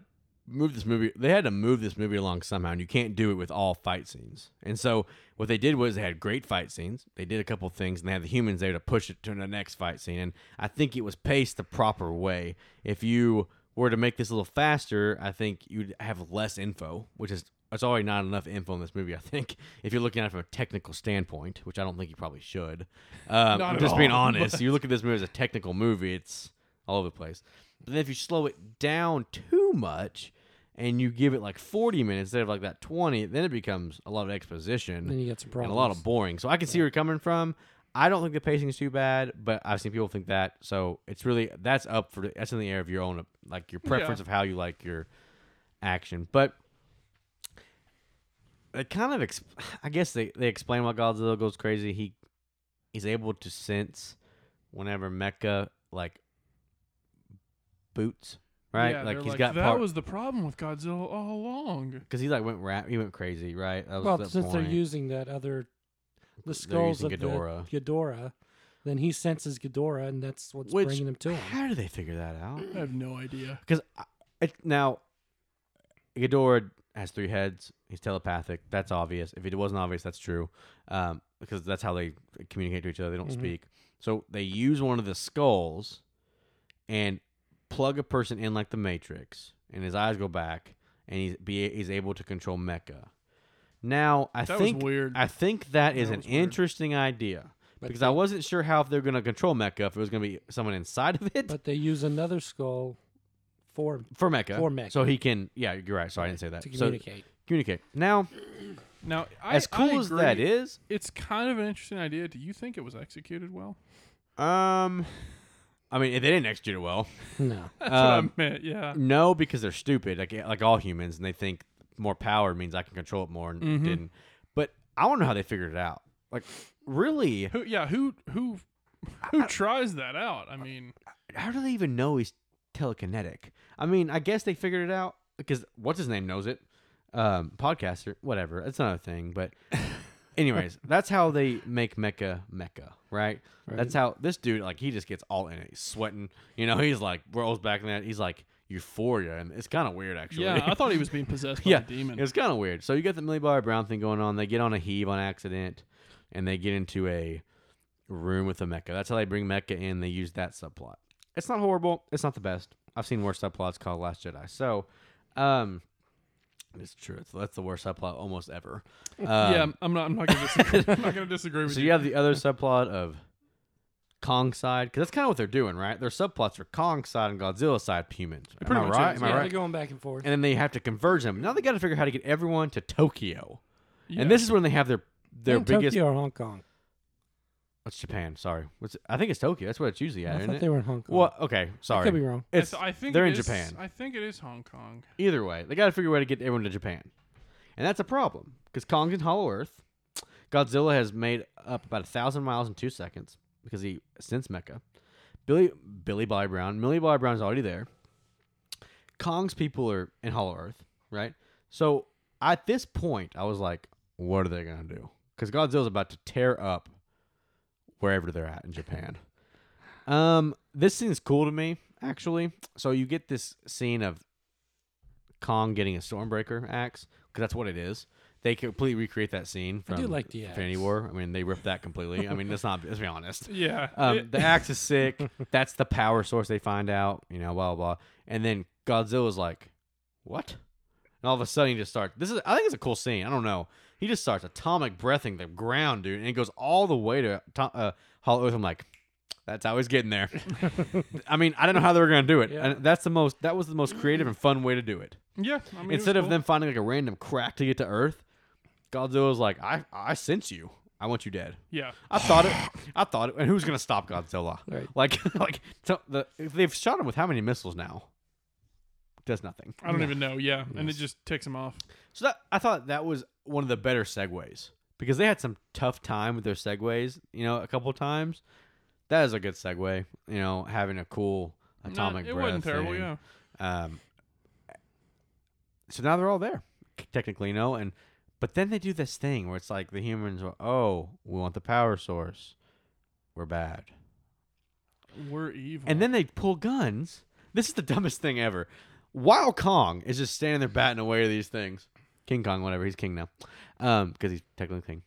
move this movie. They had to move this movie along somehow, and you can't do it with all fight scenes. And so what they did was they had great fight scenes. They did a couple things, and they had the humans there to push it to the next fight scene. And I think it was paced the proper way. If you were to make this a little faster, I think you'd have less info, which is it's already not enough info in this movie. I think if you're looking at it from a technical standpoint, which I don't think you probably should. Um, Not just being all, honest. You look at this movie as a technical movie; it's all over the place. But then if you slow it down too much and you give it like 40 minutes instead of like that 20, then it becomes a lot of exposition Then you get some and a lot of boring. So I can see where you're coming from. I don't think the pacing is too bad, but I've seen people think that. So it's really that's up for that's in the air of your own like your preference Yeah. of how you like your action. But it kind of ex- I guess they they explain why Godzilla goes crazy. He he's able to sense whenever Mecha like boots, right? Yeah, like they're he's like, got that part was the problem with Godzilla all along. because he like went rap, he went crazy, right? That was Well, the since they're point. using that other, the skulls using of Ghidorah. the Ghidorah, then he senses Ghidorah, and that's what's Which bringing him to him. how do they figure that out? I have no idea. Because it, now Ghidorah has three heads. He's telepathic. That's obvious. If it wasn't obvious, that's true, um, because that's how they communicate to each other. They don't speak. So they use one of the skulls and plug a person in like the Matrix, and his eyes go back, and he's be he's able to control Mecha. Now I That was think weird. I think that is That an weird. interesting idea But because they- I wasn't sure how if they're going to control Mecha if it was going to be someone inside of it But they use another skull for for Mecha, For Mecha. so he can. Yeah, you're right. Sorry, I didn't say that. to So communicate. communicate. Now, Now, I, as cool I as that is, it's kind of an interesting idea. Do you think it was executed well? um, I mean, they didn't execute it well. no. That's Um, what I meant. Yeah. No, because they're stupid, like like all humans, and they think more power means I can control it more, and Mhm. it didn't. But I want to know how they figured it out. Like, really, Who? Yeah. Who? Who? Who tries that out? I mean, how do they even know he's telekinetic? I mean, I guess they figured it out because what's his name knows it. Um, podcaster, whatever. It's another thing, but anyways, that's how they make Mecha Mecha, right? That's how this dude like he just gets all in it. He's sweating, you know. He's like rolls back in that. He's like euphoria, and it's kind of weird actually. yeah. I thought he was being possessed by yeah, a demon. It was kind of weird. So you got the Millie Bobby Brown thing going on. They get on a heave on accident, and they get into a room with a Mecha. That's how they bring Mecha in. They use that subplot. It's not horrible. It's not the best. I've seen worse subplots called Last Jedi. So, um, it's true. It's, that's the worst subplot almost ever. Um, yeah. I'm not. I'm not gonna disagree. I'm not gonna disagree with So you. you have the other subplot of Kong side, because that's kind of what they're doing, right? Their subplots are Kong side and Godzilla side humans. Am pretty I much right? is, Am I yeah, right? they're going back and forth. and then they have to converge them. Now they got to figure out how to get everyone to Tokyo. Yeah. And this is when they have their their In biggest. Tokyo or Hong Kong. What's Japan? Sorry, What's I think it's Tokyo. That's what it's usually at, thought isn't it? they were in Hong Kong. Well, okay, I sorry. could be wrong. I It's th- I think they're it in is- Japan. I think it is Hong Kong. Either way, they got to figure a way to get everyone to Japan, and that's a problem because Kong's in Hollow Earth. Godzilla has made up about a thousand miles in two seconds because he sensed Mecha. Billy Billy Bobby Brown, Millie Bobby Brown's already there. Kong's people are in Hollow Earth, right? So at this point, I was like, what are they gonna do? Because Godzilla's about to tear up wherever they're at in Japan. Um, this scene's cool to me, actually. So you get this scene of Kong getting a Stormbreaker axe because that's what it is. They completely recreate that scene I from do like the Infinity axe. War. I mean, they ripped that completely. I mean, let's not let's be honest. Yeah. Um, the axe is sick. That's the power source they find out. You know, blah blah. blah. And then Godzilla's like, "What?" And all of a sudden, he just starts. This is. I think it's a cool scene. I don't know. He just starts atomic breathing the ground, dude, and it goes all the way to uh, Hollow Earth. I'm like, that's how he's getting there. I mean, I don't know how they were gonna do it. Yeah. And that's the most. That was the most creative and fun way to do it. yeah. I mean, it Instead of cool. them finding like a random crack to get to Earth, Godzilla's like, I I sense you. I want you dead. Yeah. I thought it. I thought it. And who's gonna stop Godzilla? Right. Like, like so the they've shot him with how many missiles now? Does nothing. I don't even know. Yeah. And it just ticks him off. So that I thought that was one of the better segues because they had some tough time with their segues. You know, a couple times. That is a good segue. You know, having a cool Nah, atomic it breath wasn't terrible. thing. Yeah. Um, so now they're all there, technically, you know, and but then they do this thing where it's like the humans are, oh, we want the power source, we're bad, We're evil. and then they pull guns. This is the dumbest thing ever. While Kong is just standing there batting away these things, King Kong, whatever, he's king now, um, because he's technically king.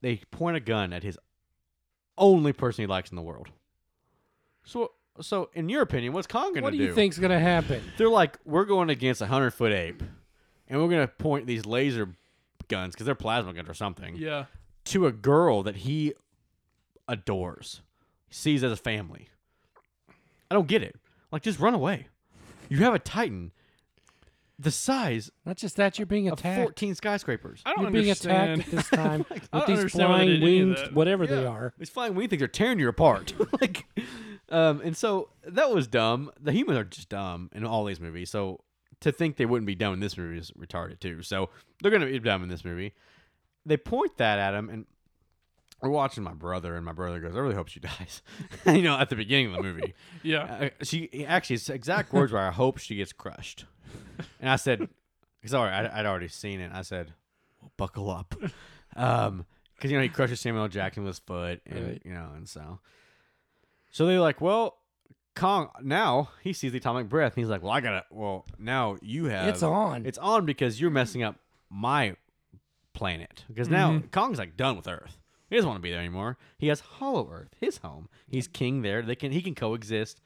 They point a gun at his only person he likes in the world. So, so in your opinion, what's Kong gonna do? What do you think's gonna happen? they're like, we're going against a hundred foot ape, and we're gonna point these laser guns because they're plasma guns or something yeah. to a girl that he adores, sees as a family. I don't get it. Like, just run away. You have a Titan, the size Not just that, you're being of attacked. fourteen skyscrapers. I don't You're being understand. attacked at this time I with don't these understand why they flying did any of winged, that. whatever they are. These flying wing things are tearing you apart. like, um, and so that was dumb. The humans are just dumb in all these movies. So to think they wouldn't be dumb in this movie is retarded too. So they're gonna be dumb in this movie. They point that at him, and we're watching my brother, and my brother goes, "I really hope she dies." you know, at the beginning of the movie, Yeah. uh, she actually his exact words were, "I hope she gets crushed." And I said, "Sorry, I, I'd already seen it." I said, well, "Buckle up," um, because you know he crushes Samuel Jackson with his foot, and Right. you know, and so, so they're like, "Well, Kong now he sees the atomic breath. And he's like, "Well, I gotta. Well, now you have. It's on. It's on because you're messing up my planet. Because now Kong's like done with Earth. He doesn't want to be there anymore. He has Hollow Earth, his home. He's king there. They can he can coexist.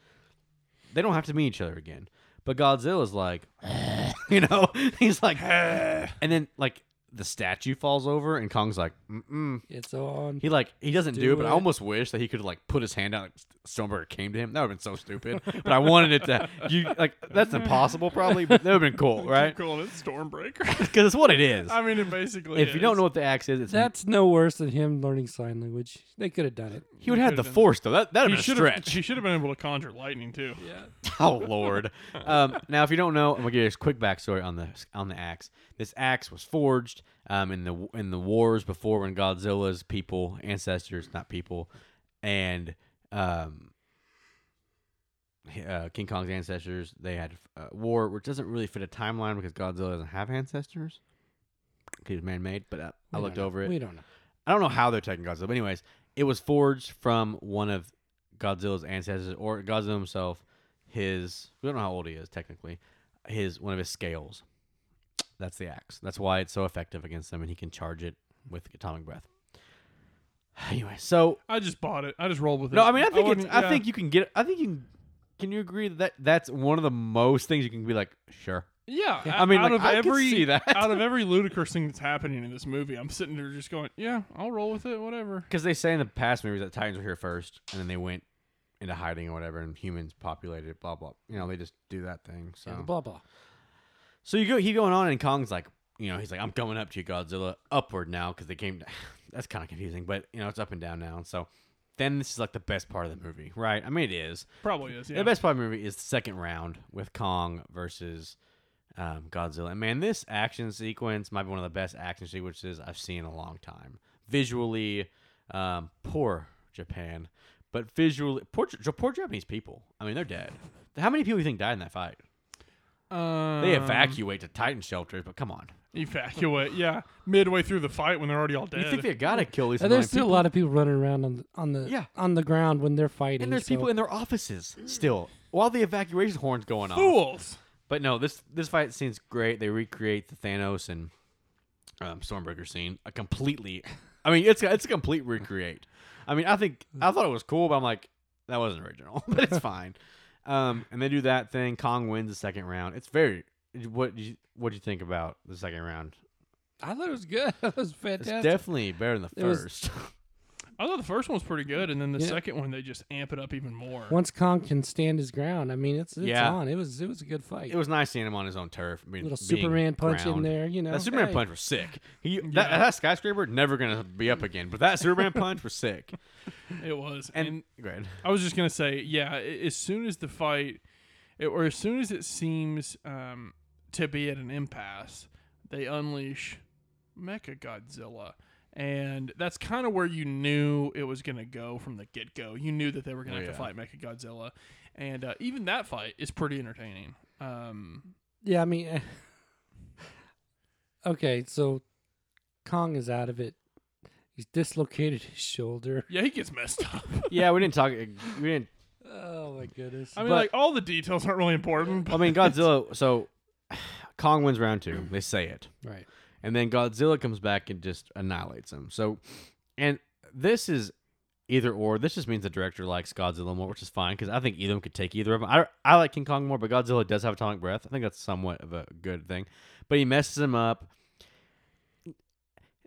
They don't have to meet each other again. But Godzilla's like, you know, he's like, and then like the statue falls over, and Kong's like, mm It's on. he like he doesn't do, Do it, but I almost wish that he could like put his hand out. Like Stormbreaker came to him. That would have been so stupid. but I wanted it to. You like that's impossible probably, but that would have been cool, right? Calling it Stormbreaker. Because it's what it is. I mean, it basically. if you don't know what the axe is, it's That's no worse than him learning sign language. They could have done it. he would have had the could've force though. That that would he have should been a have. stretch. He should have been able to conjure lightning too. Yeah. oh lord. Um, now, if you don't know, I'm gonna give you a quick backstory on the on the axe. This axe was forged um, in the in the wars before when Godzilla's people ancestors, not people, and um, uh, King Kong's ancestors, they had uh, war, which doesn't really fit a timeline because Godzilla doesn't have ancestors. He was man-made, but uh, I looked know. over it. We don't know. I don't know how they're taking Godzilla, but anyways, it was forged from one of Godzilla's ancestors or Godzilla himself. His we don't know how old he is technically. His one of his scales. That's the axe. That's why it's so effective against them, and he can charge it with atomic breath. Anyway, so I just bought it. I just rolled with it. no, I mean I think it's, wouldn't- I think you can get. I think you can. Can you agree that that's one of the most things you can be like, sure. Yeah, I mean, out like, of I every see that. out of every ludicrous thing that's happening in this movie, I'm sitting there just going, "Yeah, I'll roll with it, whatever." Because they say in the past movies that Titans were here first, and then they went into hiding or whatever, and humans populated. it, Blah blah. You know, they just do that thing. So Yeah, blah blah. So you go, he going on, and Kong's like, you know, he's like, I'm coming up to you, Godzilla, upward now, because they came. That's kind of confusing, but you know, it's up and down now. So then this is like the best part of the movie, right? I mean, it is. Probably is. Yeah. The best part of the movie is the second round with Kong versus um, Godzilla. And man, this action sequence might be one of the best action sequences I've seen in a long time. Visually, um, poor Japan, but visually, poor, poor Japanese people. I mean, they're dead. How many people do you think died in that fight? Um, They evacuate to Titan shelters, but come on. evacuate. Yeah, midway through the fight when they're already all dead. You think they gotta kill these? And there's still a lot of people running around on the on the Yeah. on the ground when they're fighting. and there's so- people in their offices still while the evacuation horn's going off. fools? But no, this this fight scene's great. They recreate the Thanos and um, Stormbreaker scene a completely. I mean, it's it's a complete recreate. I mean, I think I thought it was cool, but I'm like, that wasn't original, but it's fine. Um, and they do that thing. Kong wins the second round. It's very. What do you what do you think about the second round? I thought it was good. it was fantastic. It's definitely better than the It was- first. I thought the first one was pretty good, and then the Yeah. second one they just amp it up even more. Once Kong can stand his ground, I mean, it's it's Yeah. on. It was it was a good fight. it was nice seeing him on his own turf. Being, little being Superman punch in ground. there, you know. That Superman Hey. punch was sick. He that, Yeah. that skyscraper never gonna be up again, but that Superman punch was sick. it was, And, and go ahead. I was just gonna say, yeah. a- As soon as the fight, it, or as soon as it seems um, to be at an impasse, they unleash Mecha Godzilla, and that's kind of where you knew it was gonna go from the get go. You knew that they were gonna Oh, have yeah. to fight Mecha Godzilla, and uh, even that fight is pretty entertaining. Um, Yeah, I mean, eh. okay, so Kong is out of it. He's dislocated his shoulder. yeah, he gets messed up. Yeah, we didn't talk. We didn't. Oh my goodness! I mean, But- like all the details aren't really important. I mean, Godzilla. So Kong wins round two. They say it, right. And then Godzilla comes back and just annihilates him. So, and this is either or. This just means the director likes Godzilla more, which is fine because I think either of them could take either of them. I I like King Kong more, but Godzilla does have atomic breath. I think that's somewhat of a good thing. But he messes him up.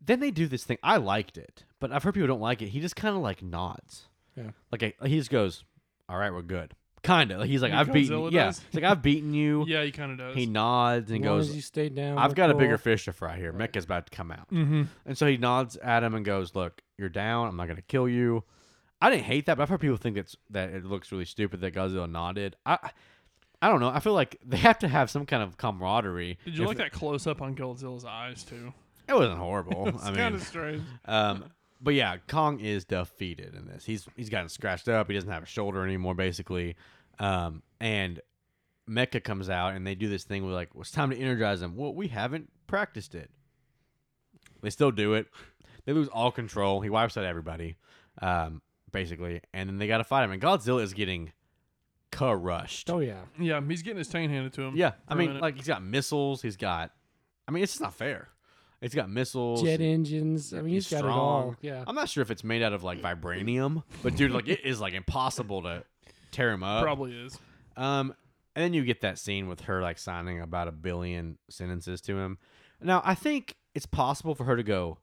Then they do this thing. I liked it, but I've heard people don't like it. He just kind of like nods. Yeah. Like a, he just goes, "All right, we're good." Kind of. He's like, Like "I've beaten." Godzilla Yeah. does? He's like, "I've beaten you." yeah, he kind of does. He nods and As long goes, as you stay down. I've we're got a cool. bigger fish to fry here. Mecha's about to come out. mm-hmm. And so he nods at him and goes, Look, you're down. I'm not going to kill you. I didn't hate that, but I've heard people think that's, that it looks really stupid that Godzilla nodded. I I don't know. I feel like they have to have some kind of camaraderie. Did you If- like that close up on Godzilla's eyes too? It wasn't horrible. It's I kind mean, of strange. um, but yeah, Kong is defeated in this. He's he's gotten scratched up. He doesn't have a shoulder anymore, basically. Um, and Mecha comes out and they do this thing where like, well, it's time to energize him. Well, we haven't practiced it. They still do it. They lose all control. He wipes out everybody, um, basically, and then they got to fight him. And Godzilla is getting crushed. Oh yeah. Yeah, he's getting his taint handed to him. Yeah, for I a mean, minute. like he's got missiles. He's got. I mean, it's just not fair. It's got missiles. Jet engines. I mean, he's got it all. Yeah. I'm not sure if it's made out of like vibranium, but dude, like it is like impossible to tear him up. probably is. Um, and then you get that scene with her like signing about a billion sentences to him. Now, I think it's possible for her to go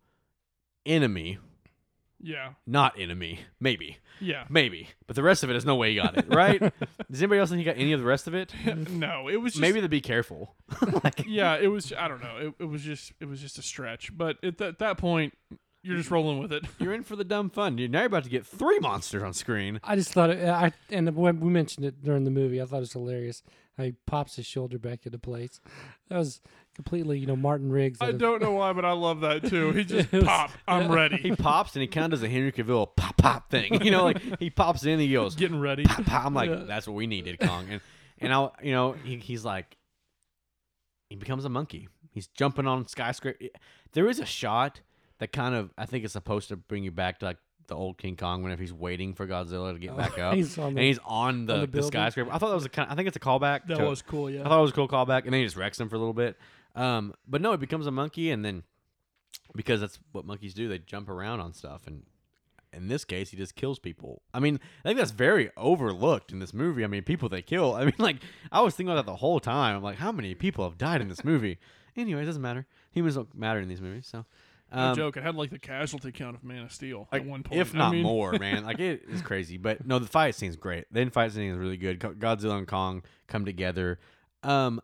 enemy, Yeah, not enemy. Maybe, yeah. maybe, but the rest of it, there's no way he got it right. Does anybody else think he got any of the rest of it? no, it was just, maybe to be careful. like, Yeah, it was. I don't know. It, it was just. It was just a stretch. But at that, that point, you're just rolling with it. you're in for the dumb fun. You're now you're about to get three monsters on screen. I just thought it. I and when we mentioned it during the movie, I thought it was hilarious. How he pops his shoulder back into place. That was completely, you know, Martin Riggs. I don't know why, but I love that too. He just was- pop. I'm ready. He pops and he kind of does a Henry Cavill pop pop thing. You know, like he pops in, and he goes Getting ready. pop, pop. I'm like, that's what we needed, Kong. And and I, you know, he, he's like, he becomes a monkey. He's jumping on skyscraper. There is a shot that kind of I think is supposed to bring you back to like the old King Kong whenever he's waiting for Godzilla to get oh, back up. Oh, he's on and the- he's on the, the the, skyscraper. I thought that was a kind. Of, I think it's a callback. That to- was cool. Yeah. I thought it was a cool callback, and then he just wrecks him for a little bit. Um, but no, it becomes a monkey, and then because that's what monkeys do, they jump around on stuff, and in this case, he just kills people. I mean, I think that's very overlooked in this movie. I mean, people they kill. I mean, like I was thinking about that the whole time. I'm like, how many people have died in this movie? anyway, it doesn't matter. Humans don't matter in these movies, so. No Um, joke. It had like the casualty count of Man of Steel like, at one point. if I not mean, more, man. Like it is crazy, but no, the fight scene's great. The end fight scene is really good. Godzilla and Kong come together. Um,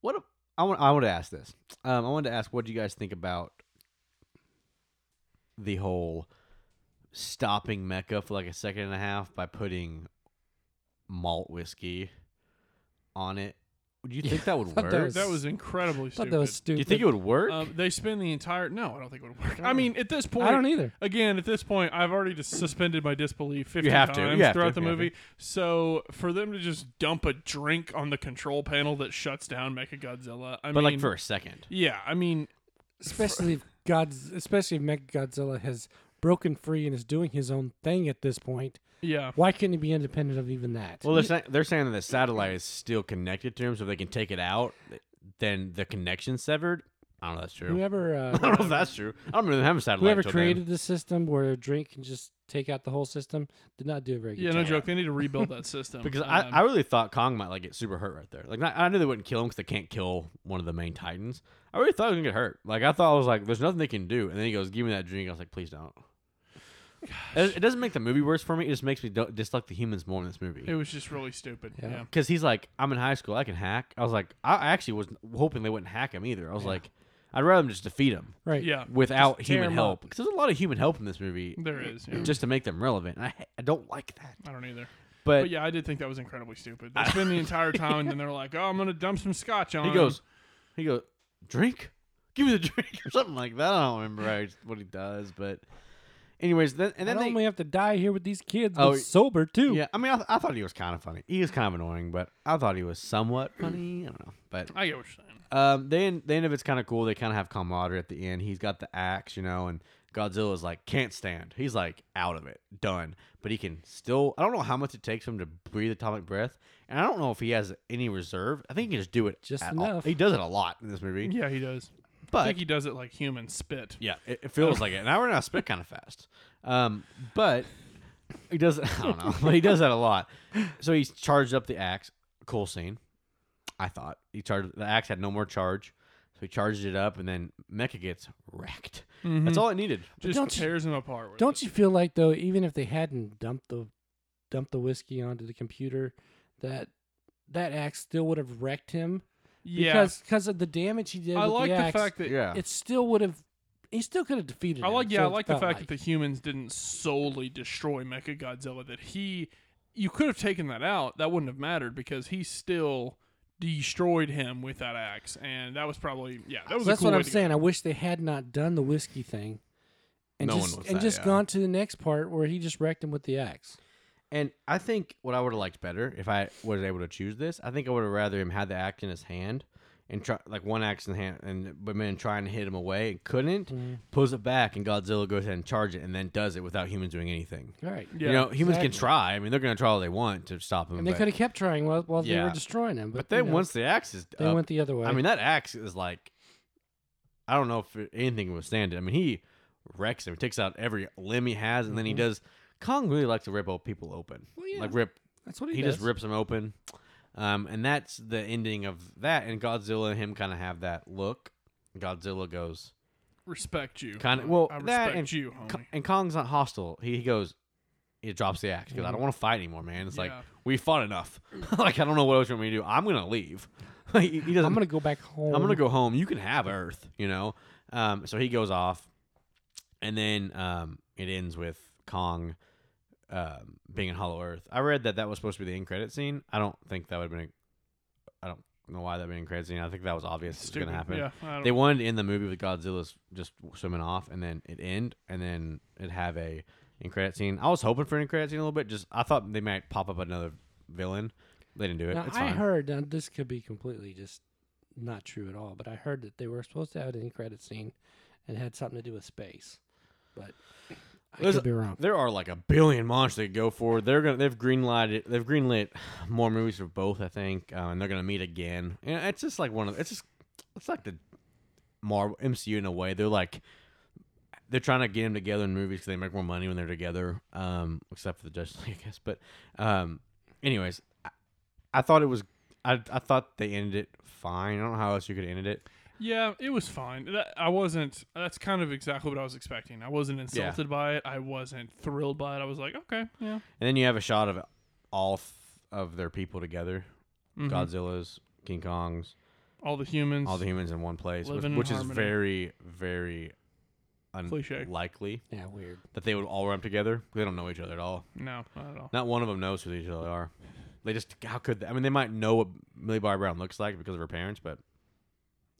what a- I want, I want to ask this. Um, I wanted to ask, what do you guys think about the whole stopping Mecha for like a second and a half by putting malt whiskey on it? Would you think that would work? that was- That was incredibly thought stupid. that was do stupid. you think it would work? Um, they spend the entire. No, I don't think it would work. I mean, at this point, I don't either. Again, at this point, I've already just suspended my disbelief 50 have to. times You have throughout to. the You have movie. So for them to just dump a drink on the control panel that shuts down Mechagodzilla, I but mean, like for a second. yeah, I mean, especially if God's, especially if Mechagodzilla has broken free and is doing his own thing at this point. Yeah, Why couldn't he be independent of even that? Well, they're, saying they're saying that the satellite is still connected to him, so if they can take it out, then the connection's severed. I don't know if that's true. whoever, I uh, don't know if that's true. I don't remember have a satellite. whoever till created then. the system where a drink can just take out the whole system did not do a very good yeah, no job. joke. They need to rebuild that system because Um, I, I really thought Kong might like get super hurt right there. Like not, I knew they wouldn't kill him because they can't kill one of the main titans. I really thought he was gonna get hurt. Like I thought I was like, there's nothing they can do. And then he goes, give me that drink. I was like, please don't. It, it doesn't make the movie worse for me. It just makes me do- dislike the humans more in this movie. it was just really stupid. Yeah. Yeah. Because he's like, I'm in high school, I can hack. I was like, I I actually was hoping they wouldn't hack him either. I was like, I'd rather them just defeat him Right. Yeah, without Just tear human him help. Because there's a lot of human help in this movie, there is. Yeah. just to make them relevant. And I I don't like that. I don't either. But, But yeah, I did think that was incredibly stupid. They spend the entire time, and then they're like, "Oh, I'm gonna dump some scotch on." he him." goes, he goes, drink, give me the drink or something like that. I don't remember right what he does, but anyways, then and And then then they, only have to die here with these kids, Oh, but sober too. yeah. I mean, I, I thought he was kind of funny. He was kind of annoying, but I thought he was somewhat funny. I don't know, but I get what you're saying. Um, they end, the end of it's kind of cool. They kind of have camaraderie at the end. He's got the axe, you know, and Godzilla's like can't stand. He's like out of it, done. But he can still. I don't know how much it takes for him to breathe atomic breath, and I don't know if he has any reserve. I think he can just do it Just at all. enough. He does it a lot in this movie, Yeah, he does. I but think he does it like human spit. yeah, it, it feels like it. And I run out of spit kind of fast. Um, but he does. I don't know, but he does that a lot. So he's charged up the axe. Cool scene. I thought he charged the axe had no more charge, so he charged it up, and then Mecha gets wrecked. That's all it needed. Just don't you- tears him apart. with Don't it. you feel like though, even if they hadn't dumped the dumped the whiskey onto the computer, that that axe still would have wrecked him Yeah, because because of the damage he did. I with like the, the, fact that Yeah, it still would have. He still could have defeated. I him, like yeah, so I like the fact like. that the humans didn't solely destroy Mechagodzilla. That he, you could have taken that out. That wouldn't have mattered because he still destroyed him with that axe, and that was probably yeah, that was. So that's cool what I'm to go. saying. I wish they had not done the whiskey thing, and No one just was and that, just yeah. gone to the next part where he just wrecked him with the axe. And I think what I would have liked better if I was able to choose this, I think I would have rather him had the axe in his hand and try like one axe in hand and but man trying to hit him away and couldn't Mm-hmm. pulls it back and Godzilla goes ahead and charge it and then does it without humans doing anything. All right. Yeah, you know, humans can try. I mean, they're gonna try all they want to stop him. And they could have kept trying while, while they were destroying him. But, but then you know, once the axe is they up, went the other way. I mean, that axe is like, I don't know if anything would stand it. I mean, he wrecks him, takes out every limb he has, and then he does. Kong really likes to rip old people open. Mm-hmm. Well, yeah. Like rip, that's what he, he does. just rips them open. Um, and that's the ending of that. And Godzilla and him kind of have that look. Godzilla goes Respect you. kind of well I that and, you, homie. and Kong's not hostile. He, he goes, he drops the axe because I don't want to fight anymore, man. It's like we fought enough. like I don't know what else you want me to do. I'm gonna leave. he doesn't. I'm gonna go back home. I'm gonna go home. You can have Earth, you know. Um, so he goes off, and then um, it ends with Kong um, being in Hollow Earth. I read that that was supposed to be the end credit scene. I don't think that would have been. A, I don't know why that would be an credit scene. I think that was obvious it was Stupid. gonna happen. Yeah, I don't- They wanted to end the movie with Godzilla's just swimming off, and then it end, and then it have a end credit scene. I was hoping for an end credit scene a little bit. Just I thought they might pop up another villain. They didn't do it. Now, it's I fine. heard now this could be completely just not true at all, but I heard that they were supposed to have an end credit scene and it had something to do with space. But I There's could be wrong. There are like a billion monsters they could go for. They're gonna they've greenlighted they've greenlit more movies for both, I think, uh, and they're gonna meet again. And it's just like one of it's just it's like the Marvel MCU in a way. They're like they're trying to get them together in movies because they make more money when they're together. Um, except for the Justice League, I guess. But um, anyways, I, I thought it was I I thought they ended it fine. I don't know how else you could end it. Yeah, it was fine. I wasn't. That's kind of exactly what I was expecting. I wasn't insulted by it. I wasn't thrilled by it. I was like, okay, yeah. And then you have a shot of all th- of their people together. Mhm. Godzilla's, King Kong's, All the humans. all the humans in one place, which, which is very, very unlikely yeah, weird. that they would all run together. They don't know each other at all. No, not at all. Not one of them knows who each other are. They just how could they? I mean they might know what Millie Bobby Brown looks like because of her parents, but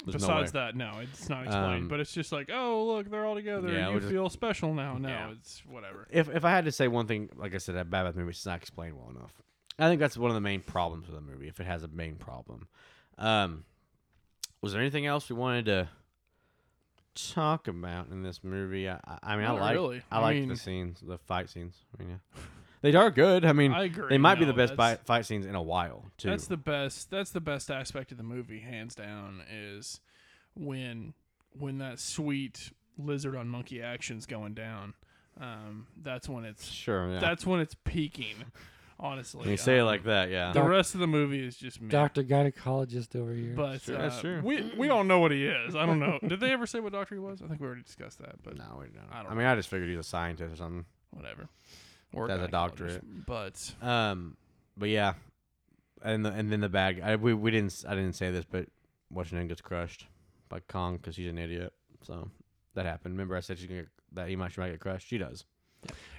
there's Besides no that, no, it's not explained. Um, but it's just like, oh, look, they're all together. Yeah, and we're you just- feel special now. No, Yeah. it's whatever. If if I had to say one thing, like I said, that Bad Bath movie is not explained well enough. I think that's one of the main problems with the movie. If it has a main problem, um, was there anything else we wanted to talk about in this movie? I, I- I mean, Not I like really. I I like the scenes, the fight scenes. I mean, yeah. They are good. I mean, I agree. they might be the best fight, fight scenes in a while too. That's the best. That's the best aspect of the movie, hands down. Is when when that sweet lizard on monkey action's going down. Um, that's when it's sure. Yeah. that's when it's peaking. Honestly, when you say it Um, like that, yeah. the Doc- rest of the movie is just meh. Doctor gynecologist over here. But Sure, uh, that's true. we we all know what he is. I don't know. Did they ever say what doctor he was? I think we already discussed that. But no, we don't. I I, don't mean, I just figured he's a scientist or something. whatever. Or That's a doctorate. But Um, but yeah, and the, and then the bag. I We we didn't. s- I didn't say this, but Washington gets crushed by Kong because she's an idiot. So that happened. Remember, I said she's gonna get, that he might she might get crushed. She does.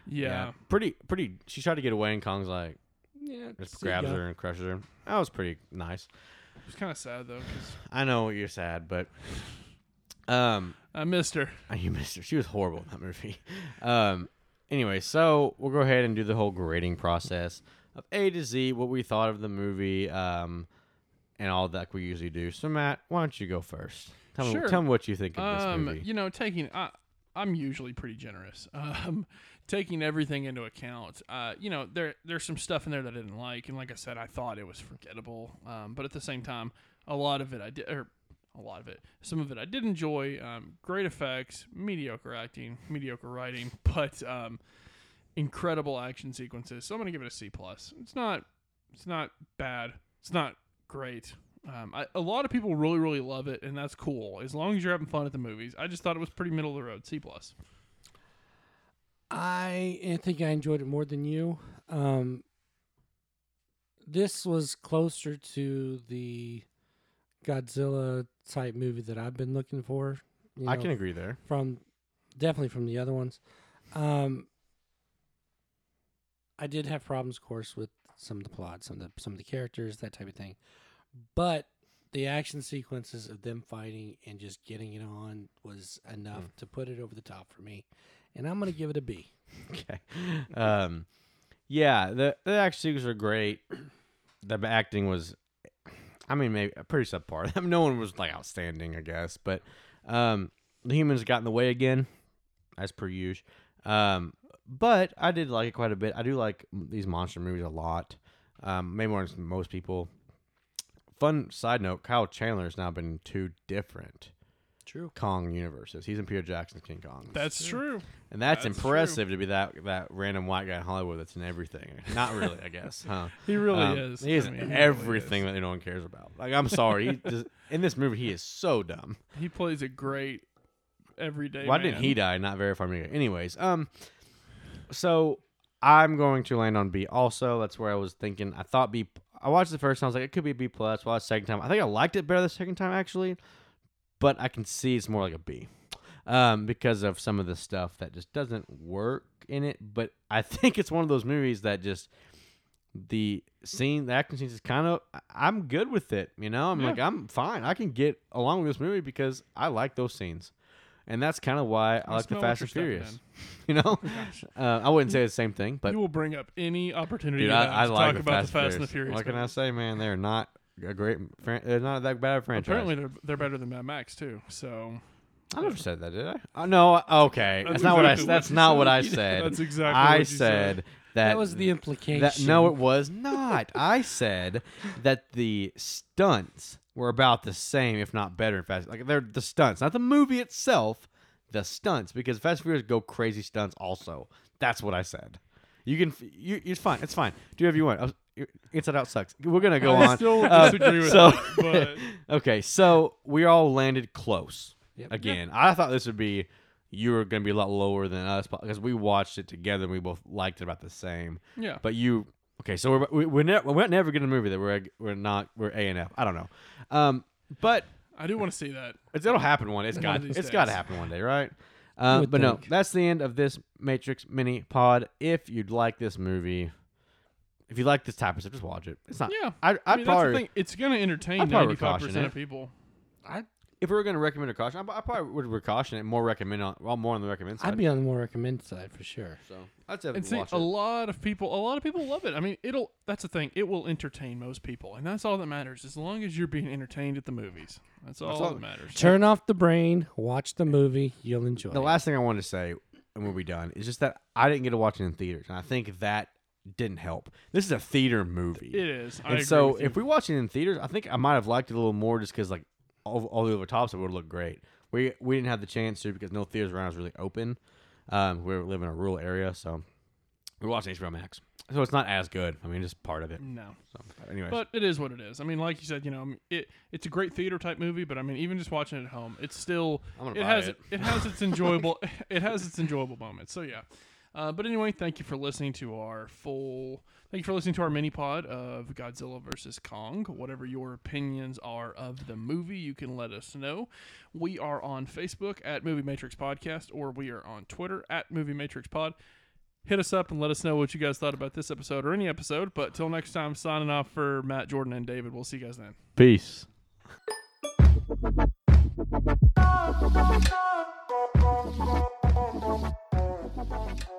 yeah, pretty pretty. She tried to get away, and Kong's like yeah, just see grabs ya. her and crushes her. That was pretty nice. it was kind of sad though because I know you're sad, but um, I missed her. you missed her. She was horrible in that movie. Um, anyway, so we'll go ahead and do the whole grading process of A to Z, what we thought of the movie, um, and all that we usually do. So Matt, why don't you go first? Tell me, Sure. tell me what you think of this Um, movie. you know, taking I, I'm usually pretty generous. Um, taking everything into account, uh, you know, there there's some stuff in there that I didn't like, and like I said, I thought it was forgettable. Um, but at the same time, a lot of it I did, or a lot of it, some of it I did enjoy. Um, great effects, mediocre acting, mediocre writing, but um, incredible action sequences. So I'm gonna give it a C plus. It's not, it's not bad. It's not great. Um, I, a lot of people really, really love it, and that's cool. As long as you're having fun at the movies, I just thought it was pretty middle of the road. C plus. I think I enjoyed it more than you. Um, this was closer to the Godzilla type movie that I've been looking for. you I can agree there. from definitely from the other ones. Um, I did have problems, of course, with some of the plot, some of the some of the characters, that type of thing. But the action sequences of them fighting and just getting it on was enough to put it over the top for me. And I'm gonna give it a B. Okay. Um, yeah, the the action sequences are great. The acting was, I mean, maybe pretty subpar. I mean, no one was like outstanding, I guess. But um, the humans got in the way again, as per usual. Um, but I did like it quite a bit. I do like these monster movies a lot. Um, maybe more than most people. Fun side note: Kyle Chandler has now been two different True. Kong universes. He's in Peter Jackson's King Kong. That's true. And that's, That's impressive to be that that random white guy in Hollywood that's in everything. Not really, I guess. Huh? He really Um, is. He is I mean, he really everything is. that no one cares about. Like I'm sorry, he just, in this movie he is so dumb. He plays a great everyday. Why didn't man. he die? Not very far. Anyways, um, so I'm going to land on B. Also, that's where I was thinking. I thought B. I watched the first time. I was like, it could be a B plus. Watched the second time. I think I liked it better the second time actually, but I can see it's more like a B, um, because of some of the stuff that just doesn't work in it. But I think it's one of those movies that just the scene, the action scenes is kind of. I'm good with it. You know, I'm Yeah. like, I'm fine. I can get along with this movie because I like those scenes. And that's kind of why I, I like the Fast and Furious. You know, uh, I wouldn't say the same thing, but you will bring up any opportunity dude, I, I to like talk the about Fast, the Fast and the Furious. Furious. What can I say, man? They're not a great. Fran- they're not that bad a franchise. Apparently, they're they're better than Mad Max too. So I never said that, did I? Oh, no. Okay, That's that's, not what I. exactly what That's you not said. what I said. That's exactly I what you said said. that. That was the implication. That, no, it was not. I said that the stunts were about the same, if not better. In Fast, like they're the stunts, not the movie itself. The stunts, because Fast and Furious go crazy stunts. Also, that's what I said. You can, you, it's fine. It's fine. Do whatever you want. Inside Out sucks. We're gonna go I on. still Uh, disagree with so, that, okay, so we all landed close. Yep. Again, I thought this would be you were going to be a lot lower than us because we watched it together and we both liked it about the same. yeah, But you, okay, so we're we, we're, ne- we're never getting a movie that we're we're not we're A and F. I don't know, um, but I do want to see that. it's, it'll happen one. It's got it's got to happen one day, right? Um, would but no, that's the end of this Matrix mini pod. If you'd like this movie, if you like this type of stuff, just watch it. It's not. Yeah, I, I mean, probably that's the thing. It's going to entertain ninety five percent of people. I'd, if we were going to recommend a caution, I, I probably would recaution it more. Recommend on well more on the recommend side. I'd be on the more recommend side for sure. so I'd say And see, watch a it. lot of people, a lot of people love it. I mean, it'll. That's the thing. It will entertain most people, and that's all that matters. As long as you're being entertained at the movies, that's all all- that matters. Turn off the brain, watch the movie, you'll enjoy The it. last thing I want to say, and we'll be done, is just that I didn't get to watch it in theaters, and I think that didn't help. This is a theater movie. It is. I and agree so with you. if we watch it in theaters, I think I might have liked it a little more just because like all, all the over tops it would look great. We we didn't have the chance to because no theaters around us really open. Um, we live in a rural area, so we watched HBO Max. So it's not as good. I mean, just part of it. no, So, anyways, but it is what it is. I mean, like you said, you know, it it's a great theater type movie, but I mean, even just watching it at home, it's still I'm gonna it has it. it has its enjoyable it has its enjoyable moments. So yeah. Uh, but anyway, thank you for listening to our full. Thank you for listening to our mini pod of Godzilla versus Kong. Whatever your opinions are of the movie, you can let us know. We are on Facebook at Movie Matrix Podcast, or we are on Twitter at Movie Matrix Pod. Hit us up and let us know what you guys thought about this episode or any episode. But till next time, signing off for Matt, Jordan, and David. We'll see you guys then. peace.